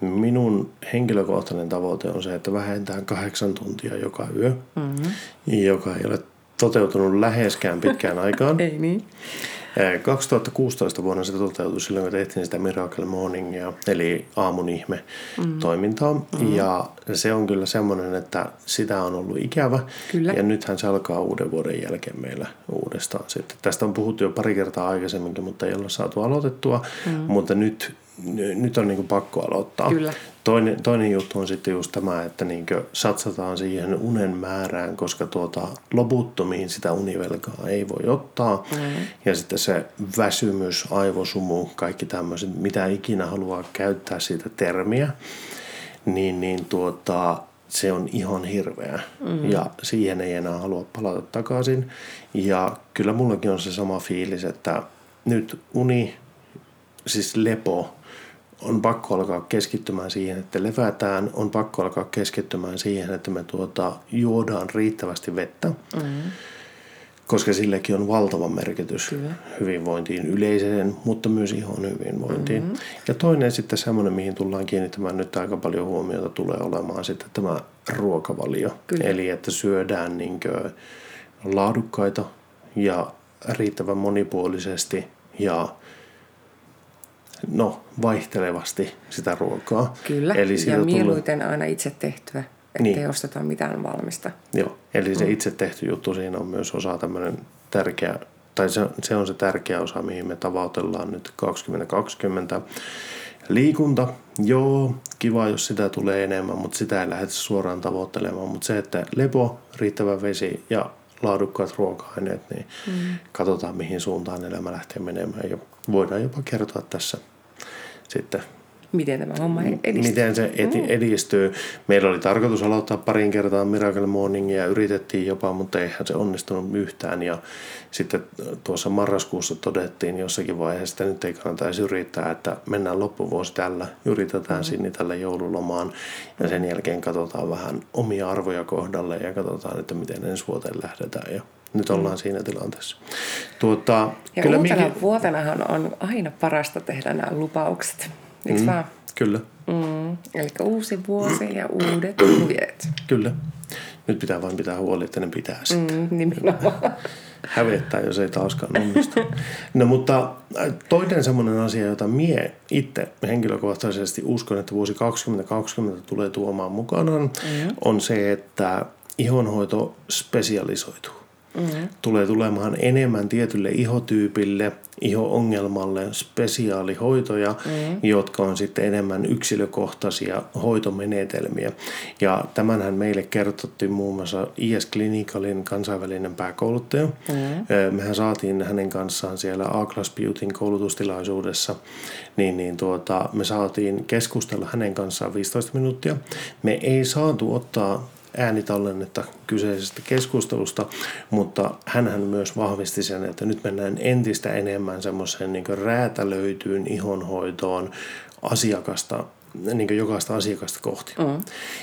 Minun henkilökohtainen tavoite on se, että vähentään kahdeksan tuntia joka yö, mm, joka ei ole toteutunut läheskään pitkään aikaan. ei niin. Eh, 2016 vuonna se toteutui silloin, kun tehtiin sitä Miracle Morningia, eli aamun ihme toimintaa. Mm. Ja se on kyllä semmoinen, että sitä on ollut ikävä. Kyllä. Ja nythän se alkaa uuden vuoden jälkeen meillä uudestaan sitten. Tästä on puhuttu jo pari kertaa aikaisemminkin, mutta ei olla saatu aloitettua. Mm. Mutta nyt, nyt on niin pakko aloittaa. Kyllä. Toinen, toinen juttu on sitten just tämä, että niin satsataan siihen unen määrään, koska tuota, loputtomiin sitä univelkaa ei voi ottaa. Mm. Ja sitten se väsymys, aivosumu, kaikki tämmöiset, mitä ikinä haluaa käyttää siitä termiä, niin, niin tuota, se on ihan hirveä. Mm. Ja siihen ei enää halua palata takaisin. Ja kyllä mullakin on se sama fiilis, että nyt uni, siis lepo, on pakko alkaa keskittymään siihen, että levätään, on pakko alkaa keskittymään siihen, että me tuota, juodaan riittävästi vettä, mm. koska sillekin on valtava merkitys Kyllä. hyvinvointiin yleiseen, mutta myös ihon hyvinvointiin. Mm-hmm. Ja toinen sitten semmoinen, mihin tullaan kiinnittämään nyt aika paljon huomiota, tulee olemaan sitten tämä ruokavalio. Kyllä. Eli että syödään niin laadukkaita ja riittävän monipuolisesti ja no, vaihtelevasti sitä ruokaa. Kyllä, Eli ja tulee- mieluiten aina itse tehtyä, ettei Niin. osteta mitään valmista. Joo, eli Mm. se itse tehty juttu siinä on myös osa tämmöinen tärkeä, tai se, se on se tärkeä osa, mihin me tavoitellaan nyt 2020. Liikunta, joo, kiva jos sitä tulee enemmän, mutta sitä ei lähdetä suoraan tavoittelemaan. Mutta se, että lepo, riittävä vesi ja laadukkaat ruoka-aineet, niin mm. katsotaan mihin suuntaan elämä lähtee menemään. Ja voidaan jopa kertoa tässä sitten Miten tämä homma edistyy. miten se eti- edistyy. Meillä oli tarkoitus aloittaa parin kertaa Miracle Morningia ja yritettiin jopa, mutta eihän se onnistunut yhtään. Ja sitten tuossa marraskuussa todettiin jossakin vaiheessa, että nyt ei kannata edes yrittää, että mennään loppuvuosi tällä, yritetään sinne tälle joululomaan ja sen jälkeen katsotaan vähän omia arvoja kohdalle ja katsotaan, että miten ensi vuoteen lähdetään. Ja nyt ollaan siinä tilanteessa. Tuota, Ja kyllä uutena minäkin- vuotenahan on aina parasta tehdä nämä lupaukset. Eikö mm. vaan? Kyllä. Mm. Eli uusi vuosi ja uudet ohjeet. Kyllä. Nyt pitää vain pitää huoli, että ne pitää sitten. Mm, nimenomaan. Hävettää, jos ei taaskaan onnistu. No mutta äh, toinen semmoinen asia, jota mie itse henkilökohtaisesti uskon, että vuosi 2020 tulee tuomaan mukanaan, mm. on se, että ihonhoito spesialisoituu. Mm-hmm. Tulee tulemaan enemmän tietylle ihotyypille, iho-ongelmalle spesiaalihoitoja, mm-hmm. jotka on sitten enemmän yksilökohtaisia hoitomenetelmiä. Ja tämänhän meille kertottiin muun muassa IS Clinicalin kansainvälinen pääkouluttaja. Mm-hmm. Mehän saatiin hänen kanssaan siellä A-Class Beautyn koulutustilaisuudessa, niin, niin tuota, me saatiin keskustella hänen kanssaan 15 minuuttia. Me ei saatu ottaa äänitallennetta kyseisestä keskustelusta, mutta hän myös vahvisti sen, että nyt mennään entistä enemmän semmoiseen niin räätälöityyn ihonhoitoon asiakasta, niin jokaista asiakasta kohti. Mm.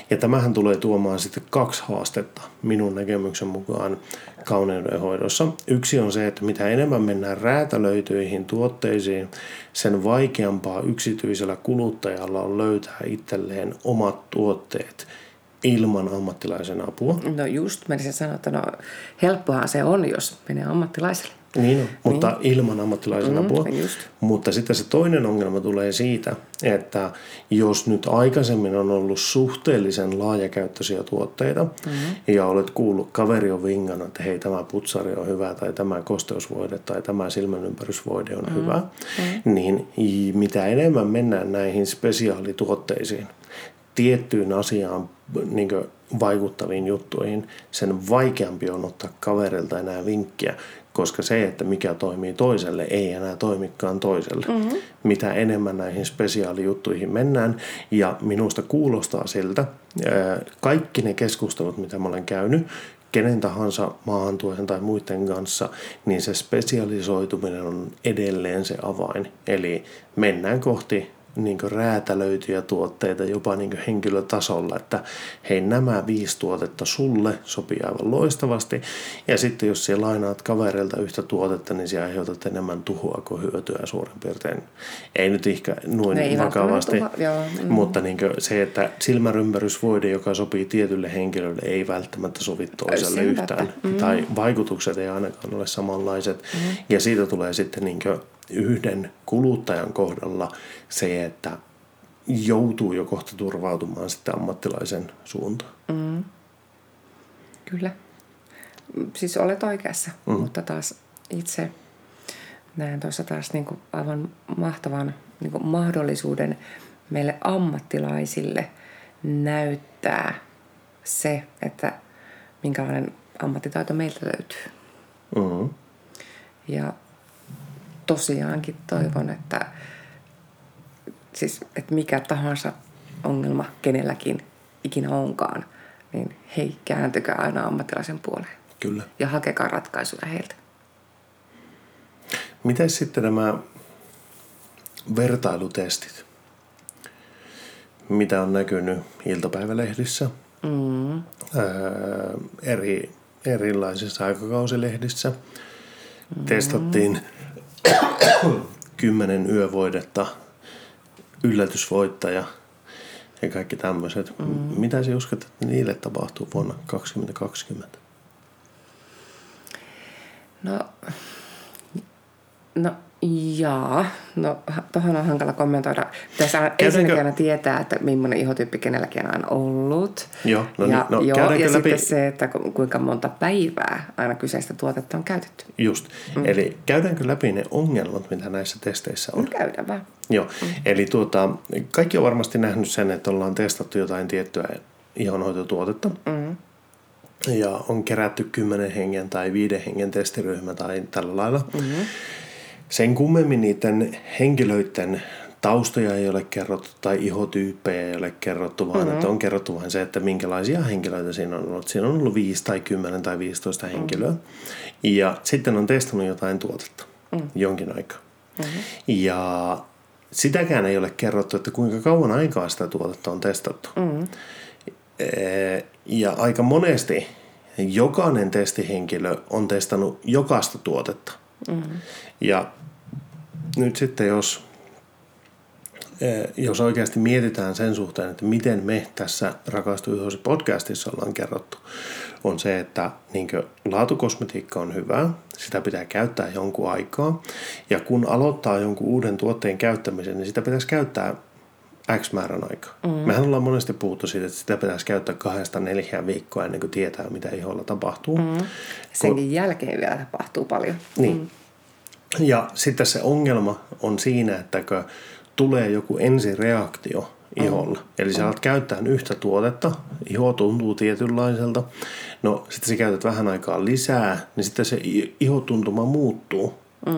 Ja tämähän tulee tuomaan sitten kaksi haastetta minun näkemyksen mukaan kauneudenhoidossa. Yksi on se, että mitä enemmän mennään räätälöityihin tuotteisiin, sen vaikeampaa yksityisellä kuluttajalla on löytää itselleen omat tuotteet ilman ammattilaisen apua. No just, menisin sanoa, että no helppoa se on, jos menee ammattilaiselle. Niin on, mutta niin. ilman ammattilaisen mm, apua. just. Mutta sitten se toinen ongelma tulee siitä, että jos nyt aikaisemmin on ollut suhteellisen laajakäyttöisiä tuotteita mm-hmm. ja olet kuullut, kaveri on vingannut, että hei tämä putsari on hyvä tai tämä kosteusvoide tai tämä silmänympärysvoide on mm-hmm. hyvä, mm-hmm. niin mitä enemmän mennään näihin spesiaalituotteisiin, tiettyyn asiaan niin vaikuttaviin juttuihin, sen vaikeampi on ottaa kaverilta enää vinkkiä, koska se, että mikä toimii toiselle, ei enää toimikaan toiselle. Mm-hmm. Mitä enemmän näihin spesiaalijuttuihin mennään, ja minusta kuulostaa siltä, kaikki ne keskustelut, mitä mä olen käynyt, kenen tahansa maahantuen tai muiden kanssa, niin se spesialisoituminen on edelleen se avain. Eli mennään kohti niin räätälöityjä tuotteita jopa niin henkilötasolla, että hei nämä viisi tuotetta sulle sopii aivan loistavasti ja sitten jos siellä lainaat kavereilta yhtä tuotetta, niin siellä aiheutat enemmän tuhoa kuin hyötyä suurin piirtein. Ei nyt ehkä noin ei vakavasti, tuho, joo, mm. mutta niin se, että silmärympärysvoide, joka sopii tietylle henkilölle, ei välttämättä sovi toiselle yhtään. Mm. Tai vaikutukset ei ainakaan ole samanlaiset. Mm. Ja siitä tulee sitten niin yhden kuluttajan kohdalla se, että joutuu jo kohta turvautumaan sitten ammattilaisen suuntaan. Mm. Kyllä. Siis olet oikeassa, mm. mutta taas itse näen tuossa taas niin kuin aivan mahtavan niin kuin mahdollisuuden meille ammattilaisille näyttää se, että minkälainen ammattitaito meiltä löytyy. Mm. Ja tosiaankin toivon, että, siis, että mikä tahansa ongelma kenelläkin ikinä onkaan, niin hei, kääntykää aina ammattilaisen puoleen. Kyllä. Ja hakekaa ratkaisuja heiltä. Miten sitten nämä vertailutestit? Mitä on näkynyt iltapäivälehdissä, mm. ää, eri, erilaisissa aikakausilehdissä. Mm. Testattiin kymmenen yövoidetta, yllätysvoittaja ja kaikki tämmöiset. Mm. Mitä sä uskot, että niille tapahtuu vuonna 2020? No, no Jaa, no tuohon on hankala kommentoida. Pitäisi ensinnäkin tietää, että millainen ihotyyppi kenelläkin on ollut. Joo, no, ja, niin, no joo, ja läpi... sitten se, että kuinka monta päivää aina kyseistä tuotetta on käytetty. Just, mm. eli käydäänkö läpi ne ongelmat, mitä näissä testeissä on? No, käydään vaan. Joo, mm. eli tuota, kaikki on varmasti nähnyt sen, että ollaan testattu jotain tiettyä ihonhoitotuotetta. Mm ja on kerätty kymmenen hengen tai viiden hengen testiryhmä tai tällä lailla. Mm-hmm. Sen kummemmin niiden henkilöiden taustoja ei ole kerrottu tai ihotyyppejä ei ole kerrottu, vaan mm-hmm. että on kerrottu vain se, että minkälaisia henkilöitä siinä on ollut. Siinä on ollut 5 tai 10 tai 15 mm-hmm. henkilöä. Ja sitten on testannut jotain tuotetta mm-hmm. jonkin aikaa. Mm-hmm. Ja sitäkään ei ole kerrottu, että kuinka kauan aikaa sitä tuotetta on testattu. Mm-hmm. Ja aika monesti jokainen testihenkilö on testannut jokaista tuotetta. Mm-hmm. Ja nyt sitten jos, eh, jos oikeasti mietitään sen suhteen, että miten me tässä Rakastu Yhosi podcastissa ollaan kerrottu, on se, että niin laatukosmetiikka on hyvää, sitä pitää käyttää jonkun aikaa, ja kun aloittaa jonkun uuden tuotteen käyttämisen, niin sitä pitäisi käyttää X määrän aikaa. Mm. Mehän ollaan monesti puhuttu siitä, että sitä pitäisi käyttää kahdesta neljään viikkoa ennen kuin tietää, mitä iholla tapahtuu. Mm. Senkin kun... jälkeen vielä tapahtuu paljon. Niin. Mm. Ja sitten se ongelma on siinä, että kun tulee joku ensireaktio iholla, mm. eli sä alat käyttää yhtä tuotetta, iho tuntuu tietynlaiselta, no sitten sä käytät vähän aikaa lisää, niin sitten se ihotuntuma muuttuu. Mm.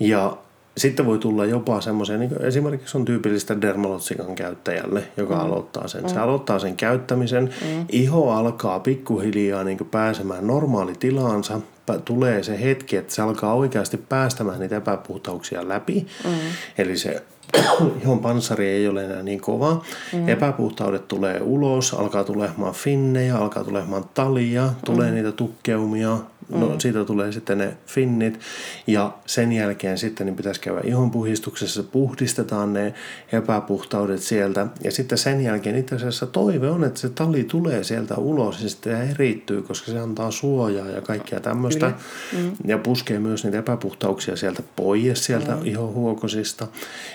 Ja sitten voi tulla jopa semmoisia, niin esimerkiksi on tyypillistä dermalotsikan käyttäjälle, joka mm. aloittaa sen. Se mm. aloittaa sen käyttämisen, mm. iho alkaa pikkuhiljaa niin pääsemään normaalitilaansa, tulee se hetki, että se alkaa oikeasti päästämään niitä epäpuhtauksia läpi. Mm. Eli se ihon panssari ei ole enää niin kova. Mm. Epäpuhtaudet tulee ulos, alkaa tulemaan finnejä, alkaa tulemaan talia, tulee mm. niitä tukkeumia, No siitä tulee sitten ne finnit ja sen jälkeen sitten niin pitäisi käydä ihonpuhistuksessa, puhdistetaan ne epäpuhtaudet sieltä ja sitten sen jälkeen itse asiassa toive on, että se tali tulee sieltä ulos ja sitten erittyy, koska se antaa suojaa ja kaikkia tämmöistä mm. ja puskee myös niitä epäpuhtauksia sieltä pois sieltä mm. ihohuokosista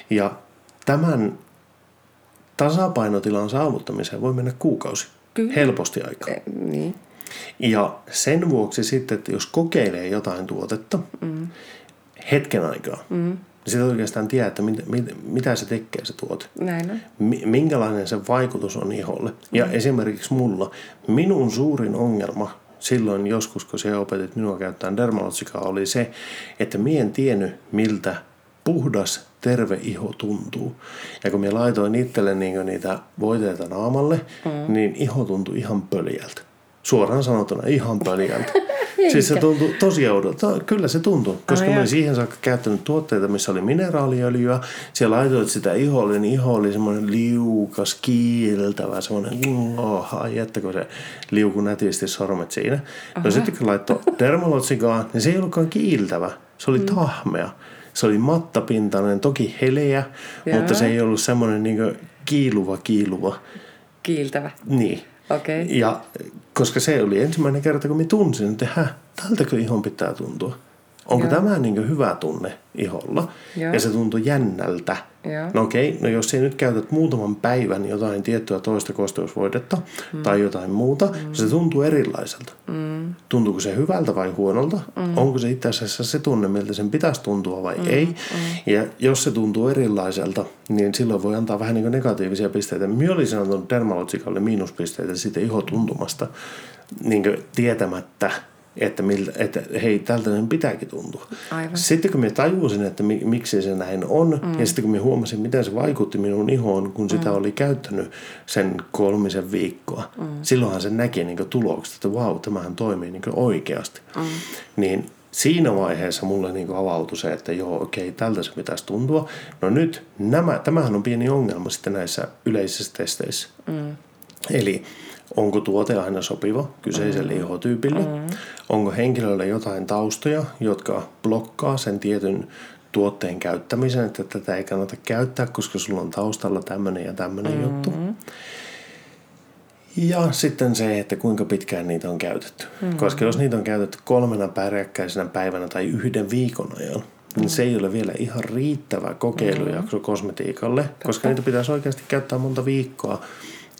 ja tämän tasapainotilan saavuttamiseen voi mennä kuukausi. Kyllä. Helposti aikaa. E, niin. Ja sen vuoksi sitten, että jos kokeilee jotain tuotetta mm. hetken aikaa, mm. niin sitten oikeastaan tiedä, että mit, mit, mitä se tekee se tuote. Näin on. Minkälainen se vaikutus on iholle. Mm. Ja esimerkiksi mulla, minun suurin ongelma silloin joskus, kun se opetit minua käyttämään dermalotsikaa, oli se, että mie en tiennyt, miltä puhdas, terve iho tuntuu. Ja kun minä laitoin itselle niin niitä voiteita naamalle, mm. niin iho tuntui ihan pöljältä. Suoraan sanottuna ihan pöljältä. siis se tuntui tosi oudolta. Kyllä se tuntui, koska oh, mä olin siihen saakka käyttänyt tuotteita, missä oli mineraaliöljyä. Siellä laitoit sitä iholle, niin iho oli semmoinen liukas, kiiltävä, semmoinen, oh, ai että kun se liuku nätisti sormet siinä. Aha. No sitten kun laittoi dermalotsikaan, niin se ei ollutkaan kiiltävä. Se oli mm. tahmea. Se oli mattapintainen, toki heleä, Jaa. mutta se ei ollut semmoinen niin kiiluva kiiluva. Kiiltävä. Niin. Okay. Ja koska se oli ensimmäinen kerta, kun mä tunsin, että hä, tältäkö ihon pitää tuntua. Onko Joo. tämä niin hyvä tunne iholla? Joo. Ja se tuntui jännältä. Joo. No okei, no jos sä nyt käytät muutaman päivän jotain tiettyä toista kosteusvoidetta mm. tai jotain muuta, mm. se tuntuu erilaiselta. Mm. Tuntuuko se hyvältä vai huonolta? Mm. Onko se itse asiassa se tunne, miltä sen pitäisi tuntua vai mm. ei? Mm. Ja jos se tuntuu erilaiselta, niin silloin voi antaa vähän niin negatiivisia pisteitä. Minä olisin antanut dermalotsikalle miinuspisteitä siitä ihotuntumasta niin tietämättä, että, miltä, että hei, tältä sen pitääkin tuntua. Aivan. Sitten kun mä tajusin, että mi, miksi se näin on, mm. ja sitten kun mä huomasin, miten se vaikutti minun ihoon, kun sitä mm. oli käyttänyt sen kolmisen viikkoa, mm. silloinhan se näki niin tulokset, että vau, wow, tämähän toimii niin oikeasti. Mm. Niin siinä vaiheessa mulle niin avautui se, että joo, okei, tältä se pitäisi tuntua. No nyt, nämä, tämähän on pieni ongelma sitten näissä yleisissä testeissä. Mm. Eli onko tuote aina sopiva kyseiselle mm. ihotyypille, mm. onko henkilöllä jotain taustoja, jotka blokkaa sen tietyn tuotteen käyttämisen, että tätä ei kannata käyttää, koska sulla on taustalla tämmöinen ja tämmöinen mm. juttu. Ja sitten se, että kuinka pitkään niitä on käytetty. Mm. Koska jos niitä on käytetty kolmena peräkkäisenä päivänä tai yhden viikon ajan, niin mm. se ei ole vielä ihan riittävä kokeilujakso mm. kosmetiikalle, Totta. koska niitä pitäisi oikeasti käyttää monta viikkoa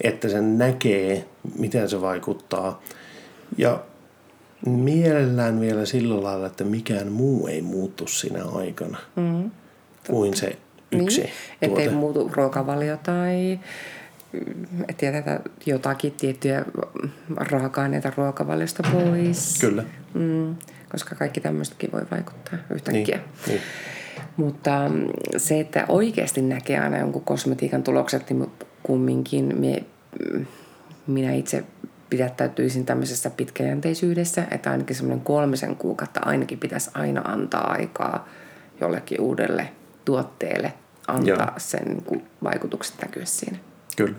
että sen näkee, miten se vaikuttaa. Ja mielellään vielä sillä lailla, että mikään muu ei muuttu siinä aikana mm, kuin se yksi niin, tuote. Ettei muutu ruokavalio tai jätetä jotakin tiettyjä raaka-aineita ruokavaliosta pois. Kyllä. Mm, koska kaikki tämmöistäkin voi vaikuttaa yhtäkkiä. Niin, niin. Mutta mm, se, että oikeasti näkee aina jonkun kosmetiikan tulokset, niin kumminkin me, mm, minä itse pidättäytyisin tämmöisessä pitkäjänteisyydessä, että ainakin semmoinen kolmisen kuukautta ainakin pitäisi aina antaa aikaa jollekin uudelle tuotteelle antaa Joo. sen niin kuin, vaikutukset näkyä siinä. Kyllä.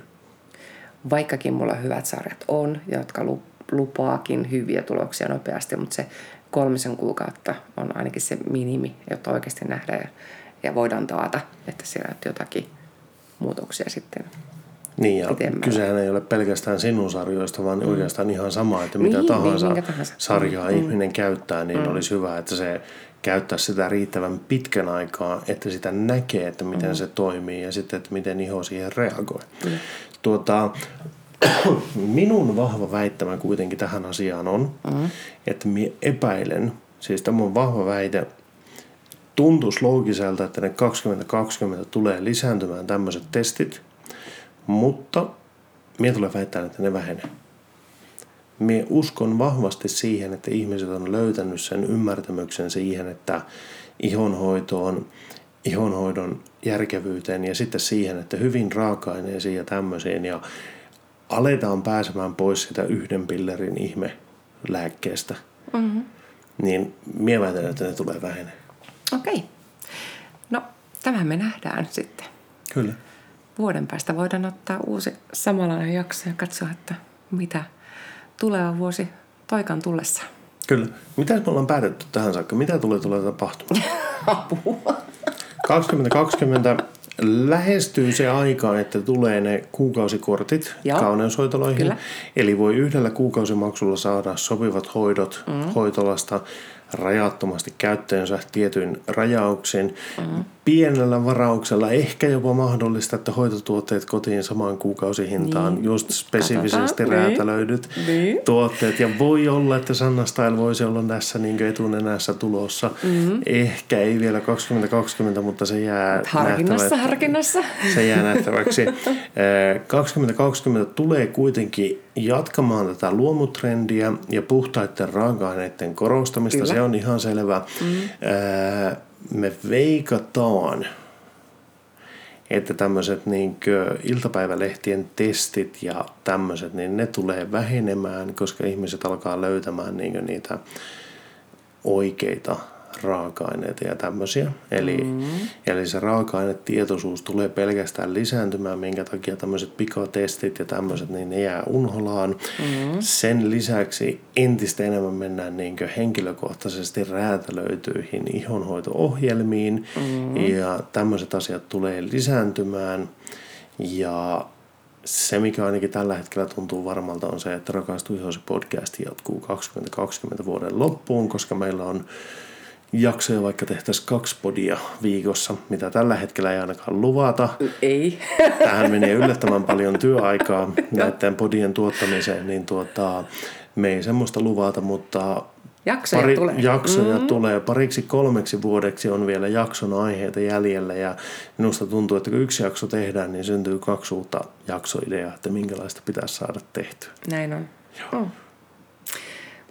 Vaikkakin mulla hyvät sarjat on, jotka lupaakin hyviä tuloksia nopeasti, mutta se kolmisen kuukautta on ainakin se minimi, jotta oikeasti nähdään ja, ja voidaan taata, että siellä jotakin muutoksia sitten niin ja pitemmällä. kysehän ei ole pelkästään sinun sarjoista, vaan mm. oikeastaan ihan sama, että mitä niin, tahansa, niin, tahansa sarjaa mm. ihminen käyttää, niin mm. olisi hyvä, että se käyttää sitä riittävän pitkän aikaa, että sitä näkee, että miten mm. se toimii ja sitten, että miten iho siihen reagoi. Mm. Tuota, minun vahva väittämä kuitenkin tähän asiaan on, mm. että minä epäilen, siis tämä on vahva väite, tuntuisi loogiselta, että ne 2020 tulee lisääntymään tämmöiset testit, mutta minä tulee väittää, että ne vähenee. Minä uskon vahvasti siihen, että ihmiset on löytänyt sen ymmärtämyksen siihen, että ihonhoitoon, ihonhoidon järkevyyteen ja sitten siihen, että hyvin raaka-aineisiin ja tämmöisiin ja aletaan pääsemään pois sitä yhden pillerin ihme lääkkeestä, mm-hmm. niin minä väitän, että ne tulee vähenee. Okei. Okay. No, tämä me nähdään sitten. Kyllä vuoden päästä voidaan ottaa uusi samanlainen jakso ja katsoa, että mitä tuleva vuosi toikan tullessa. Kyllä. Mitä me ollaan päätetty tähän saakka? Mitä tulee tulee tapahtumaan? Apua. 2020 lähestyy se aika, että tulee ne kuukausikortit Joo. kauneushoitoloihin. Kyllä. Eli voi yhdellä kuukausimaksulla saada sopivat hoidot mm. hoitolasta rajattomasti käyttöönsä tietyin rajauksin. Mm. Pienellä varauksella ehkä jopa mahdollista, että hoitotuotteet kotiin samaan kuukausihintaan, niin. just spesifisesti Katsotaan. räätälöidyt Niin. tuotteet. Ja voi olla, että Sanna Style voisi olla tässä niin etunenässä tulossa. Mm-hmm. Ehkä ei vielä 2020, mutta se jää Harkinnassa, nähtävä- harkinnassa. se jää nähtäväksi. Eh, 2020 tulee kuitenkin jatkamaan tätä luomutrendiä ja puhtaiden raaka-aineiden korostamista. Kyllä. Se on ihan selvä. Mm. Me veikataan, että tämmöiset niin iltapäivälehtien testit ja tämmöiset, niin ne tulee vähenemään, koska ihmiset alkaa löytämään niin niitä oikeita raaka-aineita ja tämmöisiä. Eli, mm. eli se raaka-ainetietoisuus tulee pelkästään lisääntymään, minkä takia tämmöiset pikatestit ja tämmöiset, niin ne jää unholaan. Mm. Sen lisäksi entistä enemmän mennään niin henkilökohtaisesti räätälöityihin ihonhoito-ohjelmiin mm. ja tämmöiset asiat tulee lisääntymään. Ja se, mikä ainakin tällä hetkellä tuntuu varmalta, on se, että Rakastu ihosi podcast jatkuu 2020 vuoden loppuun, koska meillä on jaksoja, vaikka tehtäisiin kaksi podia viikossa, mitä tällä hetkellä ei ainakaan luvata. Ei. Tähän menee yllättävän paljon työaikaa näiden podien tuottamiseen, niin tuota, me ei semmoista luvata, mutta Jaksoja pari, tulee. Jaksoja mm. tulee. Pariksi kolmeksi vuodeksi on vielä jakson aiheita jäljellä ja minusta tuntuu, että kun yksi jakso tehdään, niin syntyy kaksi uutta jaksoideaa, että minkälaista pitäisi saada tehtyä. Näin on. Joo.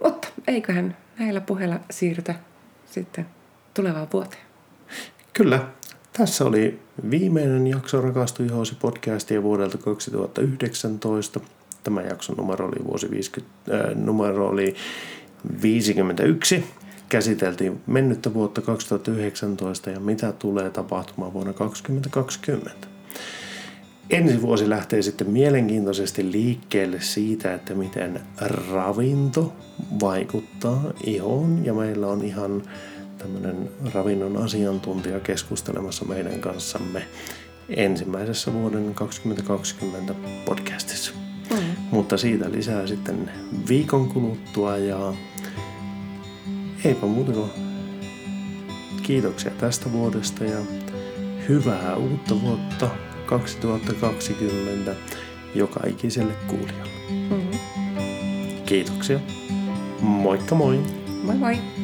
Mutta eiköhän näillä puheilla siirrytä sitten tulevaan vuoteen. Kyllä. Tässä oli viimeinen jakso Rakastu Ihosi podcastia vuodelta 2019. Tämä jakson numero oli vuosi 50, äh, numero oli 51. Käsiteltiin mennyttä vuotta 2019 ja mitä tulee tapahtumaan vuonna 2020. Ensi vuosi lähtee sitten mielenkiintoisesti liikkeelle siitä, että miten ravinto vaikuttaa ihoon. Ja meillä on ihan tämmöinen ravinnon asiantuntija keskustelemassa meidän kanssamme ensimmäisessä vuoden 2020 podcastissa. Mm. Mutta siitä lisää sitten viikon kuluttua ja eipä muuta kuin kiitoksia tästä vuodesta ja hyvää uutta vuotta 2020 joka ikiselle kuulijalle. Mm-hmm. Kiitoksia. Moikka moi! Moi moi!